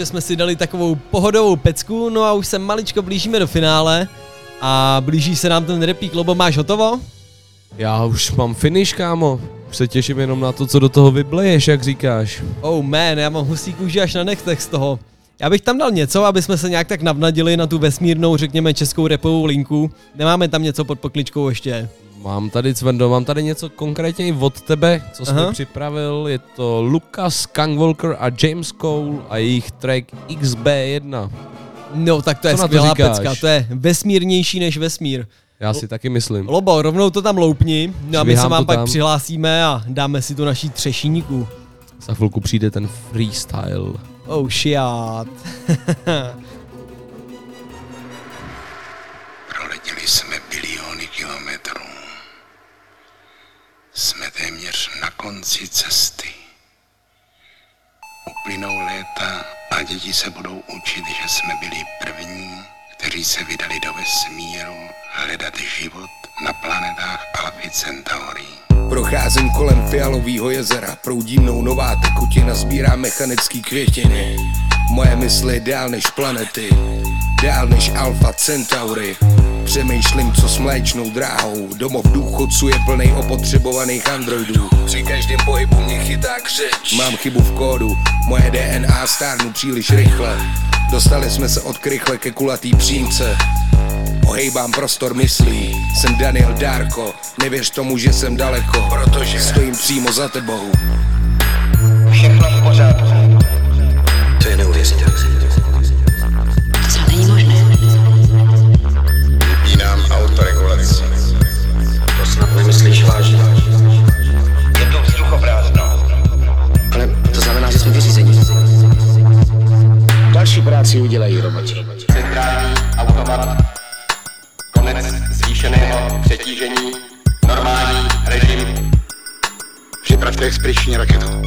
Takže jsme si dali takovou pohodovou pecku, no a už se maličko blížíme do finále. A blíží se nám ten repík, Lobo, máš hotovo? Já už mám finish, kámo. Už se těším jenom na to, co do toho vybleješ, jak říkáš. Oh man, já mám husí kůži až na nechtech z toho. Já bych tam dal něco, aby jsme se nějak tak navnadili na tu vesmírnou, řekněme, českou repovou linku. Nemáme tam něco pod pokličkou ještě. Mám tady, Cvendo, mám tady něco konkrétně i od tebe, co jsi Aha. připravil. Je to Lucas Skywalker a James Cole a jejich track XB1. No, tak to je Co to skvělá říkáš? pecka, to je vesmírnější než vesmír. Já si taky myslím. Lobo, rovnou to tam loupni, no a my se vám to pak tam. přihlásíme a dáme si tu naší třešíníku. Za chvilku přijde ten freestyle. Oh shit. *laughs* Proletěli jsme Jsme téměř na konci cesty. Uplynou léta a děti se budou učit, že jsme byli první, kteří se vydali do vesmíru hledat život na planetách Alpha Centauri. Procházím kolem fialového jezera, proudí mnou nová tekutina, sbírá mechanický květiny. Moje mysl je dál než planety, dál než Alfa Centauri. Přemýšlím, co s mléčnou dráhou, domov důchodců je plný opotřebovaných androidů. Při každém pohybu mě chytá křeč. Mám chybu v kódu, moje DNA stárnu příliš rychle. Dostali jsme se od krychle ke kulatý přímce. Ohejbám prostor myslí, jsem Daniel Dárko, nevěř tomu, že jsem daleko, protože stojím přímo za tebou. Všechno v pořádku. To snad není možné. Vypínám autoregulaci. To snad nemyslíš vážně. Je to vzduchoprázdno. Ale to znamená, že jsme vyřízení. Další práci udělají roboti. Centrální automat. Konec zvýšeného přetížení. Normální režim. Připravte expediční raketu.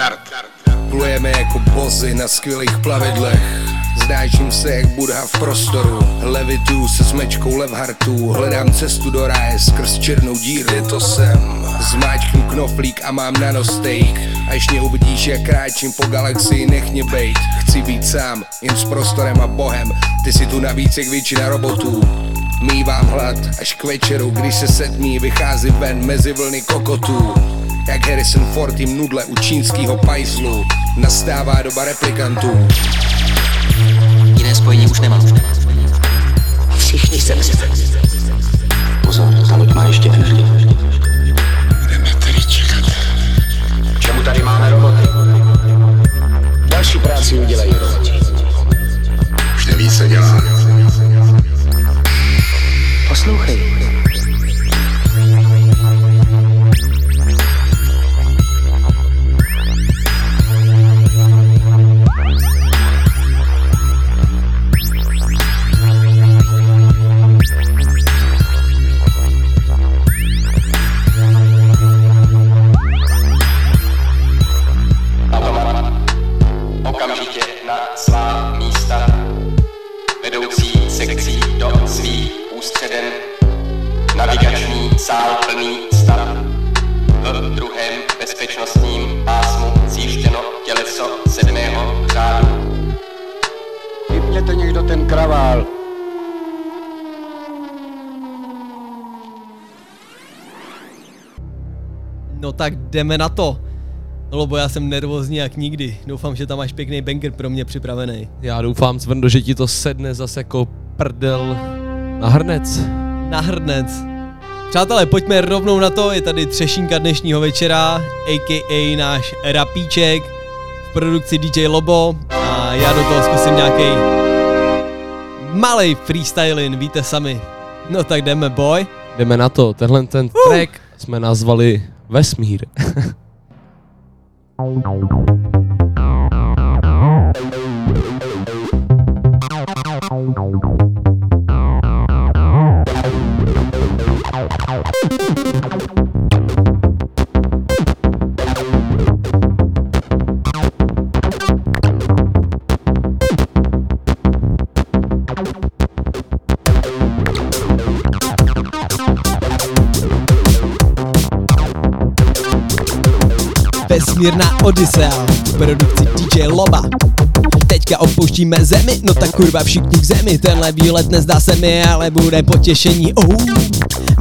Start. Plujeme jako bozy na skvělých plavidlech. Zdáčím se jak Budha v prostoru. Levituju se smečkou levhartů. Hledám cestu do ráje skrz černou díru. Je to sem. Zmáčknu knoflík a mám nanosteak Až mě uvidíš jak kráčím po galaxii nech mě bejt. Chci být sám, jen s prostorem a bohem. Ty si tu navíc jak většina robotů. Mívám hlad až k večeru, když se sedmí vychází ven mezi vlny kokotů jak Harrison Ford jim nudle u čínskýho pajzlu Nastává doba replikantů Jiné spojení už nemám. Všichni se Pozor, ta loď má ještě energie. Budeme tedy čekat. K čemu tady máme roboty? Další práci udělají roboti Už neví, co dělá. Poslouchej. Sál plný stav. V druhém bezpečnostním pásmu zjištěno těleso sedmého řádu. Vypněte někdo ten kravál No tak jdeme na to. No Lobo, já jsem nervózní jak nikdy. Doufám, že tam máš pěkný banger pro mě připravený. Já doufám, Cvendo, že ti to sedne zase jako prdel na hrnec. Na hrnec. Přátelé, pojďme rovnou na to, je tady třešínka dnešního večera, a.k.a. náš rapíček v produkci DJ Lobo a já do toho zkusím nějaký malý freestylin, víte sami. No tak jdeme, boy. Jdeme na to, tenhle ten track jsme nazvali Vesmír. *laughs* Vesmírná Odisea v produkci DJ Loba. teďka opouštíme zemi, no tak kurva všichni k zemi, tenhle výlet nezdá se mi, ale bude potěšení, oh.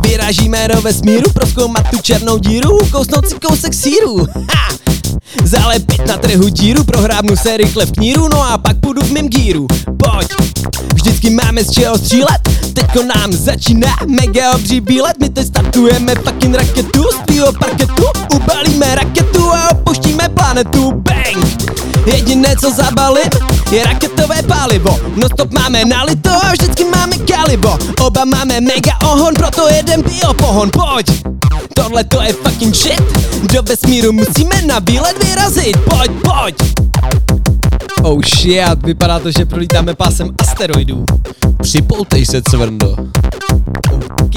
Vyrážíme do vesmíru, proskoumat tu černou díru, kousnout si kousek síru, ha! Zalepit na trhu díru, prohrábnu se rychle v kníru, no a pak půjdu v mým gíru. Pojď! Vždycky máme z čeho střílet, teďko nám začíná mega obří výlet, my teď startujeme fucking raketu z tvýho parketu, ubalíme raketu a opuštíme planetu, bang! Jediné co zabalím je raketové palivo, no stop máme nalito a vždycky máme kalibo, oba máme mega ohon, proto jeden biopohon, pojď! Tohle to je fucking shit. Do vesmíru musíme na výlet vyrazit. Pojď, pojď Oh shit, vypadá to, že prolítáme pásem asteroidů. Připoutej se, Cvrndo. OK.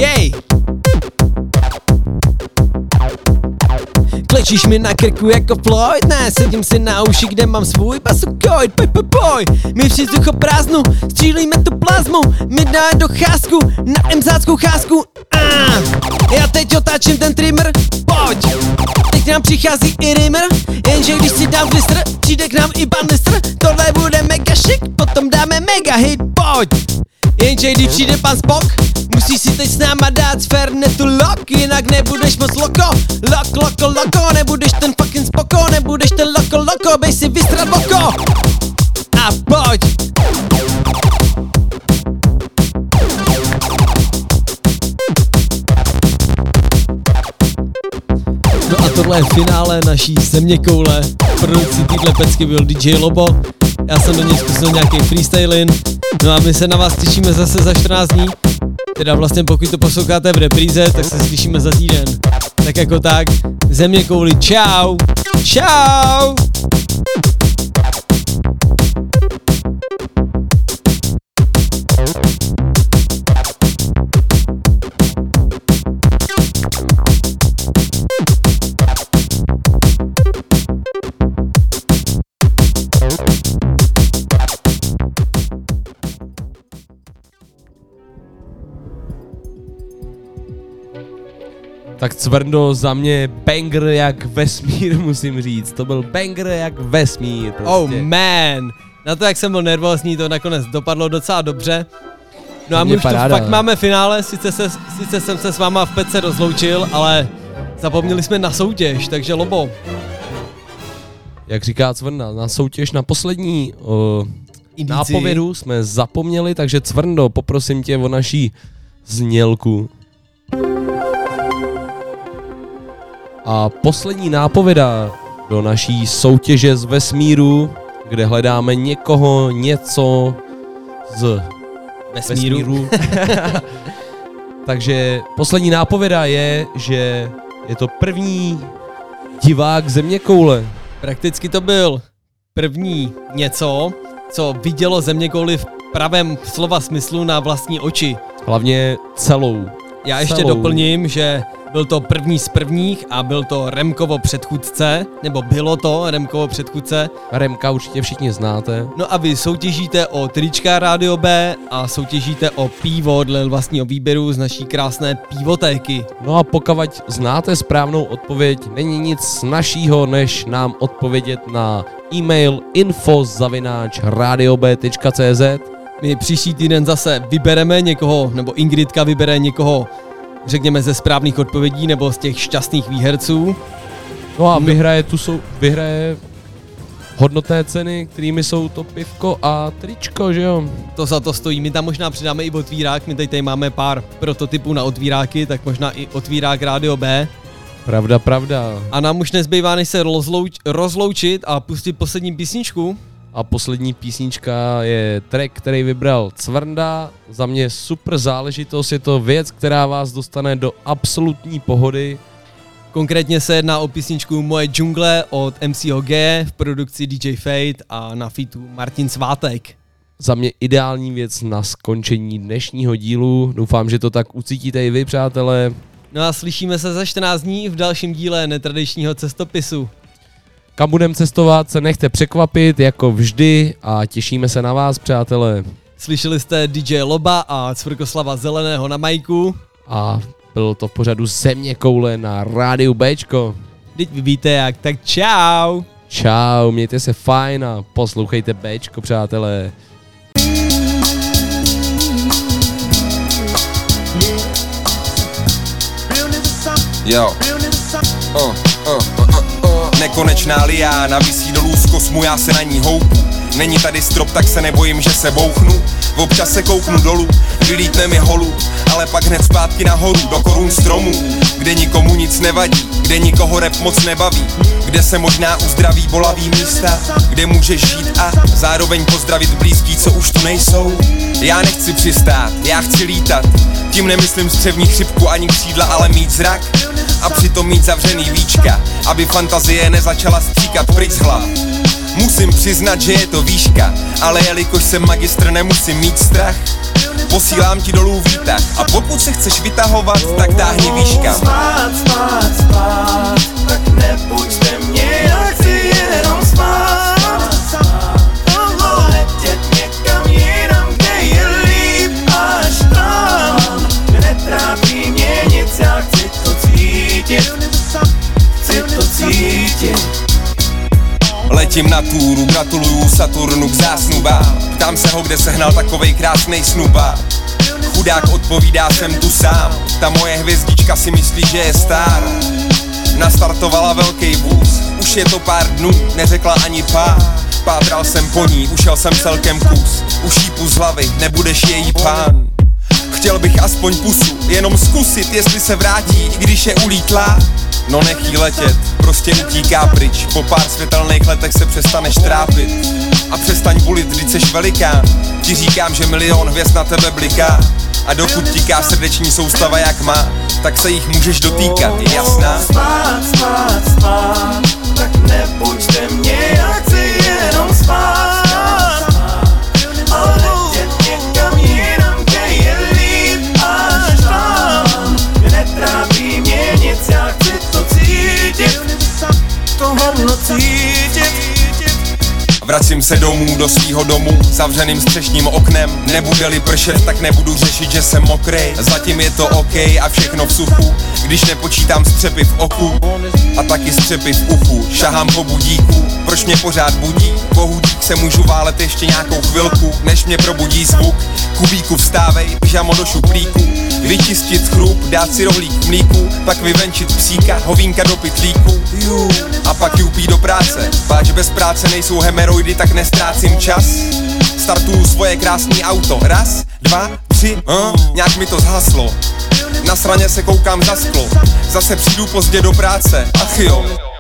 Klečíš mi na krku jako Floyd, ne, sedím si na uši, kde mám svůj basukoid, poj, poj, poj, my při prázdnu, střílíme tu plazmu, my dáme docházku, na emzáckou cházku, ah, já teď otáčím ten trimmer, pojď, k nám přichází i rimmer, jenže když si dám glistr, přijde k nám i pan mistr, tohle bude mega šik, potom dáme mega hit, pojď, Jenže když přijde pan Spock, musíš si teď s náma dát Fernetu lock, jinak nebudeš moc loko, lok, loko, loko, nebudeš ten fucking spoko, nebudeš ten loko, loko, bej si vystrat oko. A pojď! Tohle je finále naší země koule. Produkcí téhle pecky byl DJ Lobo. Já jsem do něj zkusil nějaký freestyling. No a my se na vás těšíme zase za 14 dní. Teda vlastně pokud to posloucháte v repríze, tak se slyšíme za týden. Tak jako tak, země kouli, čau! Čau! Tak Cvrndo za mě banger jak vesmír, *laughs* musím říct. To byl banger jak vesmír. Prostě. Oh man! Na to, jak jsem byl nervózní, to nakonec dopadlo docela dobře. No a my už tu paráda. fakt máme finále, sice, se, sice jsem se s váma v pece rozloučil, ale zapomněli jsme na soutěž, takže Lobo, Jak říká Cvrna, na soutěž na poslední uh, nápovědu jsme zapomněli, takže Cvrndo, poprosím tě o naší znělku. A poslední nápověda do naší soutěže z vesmíru, kde hledáme někoho, něco z Vesmíru. vesmíru. *laughs* Takže poslední nápověda je, že je to první divák země koule. prakticky to byl první něco, co vidělo zeměkouli v pravém slova smyslu na vlastní oči. Hlavně celou. Já ještě celou. doplním, že byl to první z prvních a byl to Remkovo předchůdce, nebo bylo to Remkovo předchůdce. Remka určitě všichni znáte. No a vy soutěžíte o trička Rádio B a soutěžíte o pivo dle vlastního výběru z naší krásné pivotéky. No a pokud znáte správnou odpověď, není nic snažšího, než nám odpovědět na e-mail info.radiob.cz My příští týden zase vybereme někoho, nebo Ingridka vybere někoho, řekněme ze správných odpovědí nebo z těch šťastných výherců. No a vyhraje tu jsou, vyhraje hodnotné ceny, kterými jsou to pivko a tričko, že jo? To za to stojí. My tam možná přidáme i otvírák, my tady, tady máme pár prototypů na otvíráky, tak možná i otvírák Rádio B. Pravda, pravda. A nám už nezbývá, než se rozlouč, rozloučit a pustit poslední písničku. A poslední písnička je track, který vybral Cvrnda. Za mě super záležitost, je to věc, která vás dostane do absolutní pohody. Konkrétně se jedná o písničku Moje džungle od MCO G v produkci DJ Fate a na fitu Martin Svátek. Za mě ideální věc na skončení dnešního dílu. Doufám, že to tak ucítíte i vy, přátelé. No a slyšíme se za 14 dní v dalším díle netradičního cestopisu. Kam budeme cestovat, se nechte překvapit, jako vždy a těšíme se na vás, přátelé. Slyšeli jste DJ Loba a Cvrkoslava Zeleného na majku. A bylo to v pořadu Země koule na rádiu Bčko. Teď vy víte jak, tak čau! Čau, mějte se fajn a poslouchejte Bčko, přátelé. Jo. Uh, uh, uh, uh. Nekonečná liána visí dolů z kosmu, já se na ní houpu. Není tady strop, tak se nebojím, že se bouchnu. Občas se kouknu dolů, vylítne mi holu, ale pak hned zpátky nahoru do korun stromů, kde nikomu nic nevadí, kde nikoho rep moc nebaví, kde se možná uzdraví bolavý místa, kde můžeš žít a zároveň pozdravit blízký, co už tu nejsou. Já nechci přistát, já chci lítat, tím nemyslím střevní chřipku ani křídla, ale mít zrak a přitom mít zavřený víčka, aby fantazie nezačala stříkat pryč hlav. Musím přiznat, že je to výška, ale jelikož jsem magistr, nemusím mít strach. Posílám ti dolů výtah a pokud se chceš vytahovat, tak táhni výška. Spát, spát, spát, tak nebuďte mě, já chci jenom spát. Netrápí mě nic, já chci to cítit, chci to cítit. Letím na túru, gratuluju Saturnu k zásnubám. Ptám se ho, kde sehnal takovej krásnej snuba. Chudák odpovídá, jsem tu sám. Ta moje hvězdička si myslí, že je star. Nastartovala velký vůz Už je to pár dnů, neřekla ani pá Pátral jsem po ní, ušel jsem celkem kus Už jí z hlavy, nebudeš její pán Chtěl bych aspoň pusu, jenom zkusit, jestli se vrátí, i když je ulítlá. No nech jí letět, prostě utíká pryč, po pár světelných letech se přestaneš trápit. A přestaň bulit, vždyť seš velikán, ti říkám, že milion hvězd na tebe bliká. A dokud tiká srdeční soustava jak má, tak se jich můžeš dotýkat, je jasná? Spát, spát, spát, tak nebuďte mě, já chci jenom spát. To hovno cítit. Vracím se domů do svýho domu, zavřeným střešním oknem. Nebude-li pršet, tak nebudu řešit, že jsem mokrý. Zatím je to OK a všechno v suchu. Když nepočítám střepy v oku A taky střepy v uchu Šahám po budíku, proč mě pořád budí? Pohudík se můžu válet ještě nějakou chvilku Než mě probudí zvuk. Kubíku vstávej, pyžamo do šuplíku. Vyčistit chrup, dát si rohlík mlíku Pak vyvenčit psíka, hovínka do pytlíku. Jú, A pak jupí do práce. Páč bez práce nejsou hemeroidy, tak nestrácím čas. Startuju svoje krásný auto. Raz, dva, tři, uh, nějak mi to zhaslo. Na straně se koukám za sklo. Zase přijdu pozdě do práce, ach jo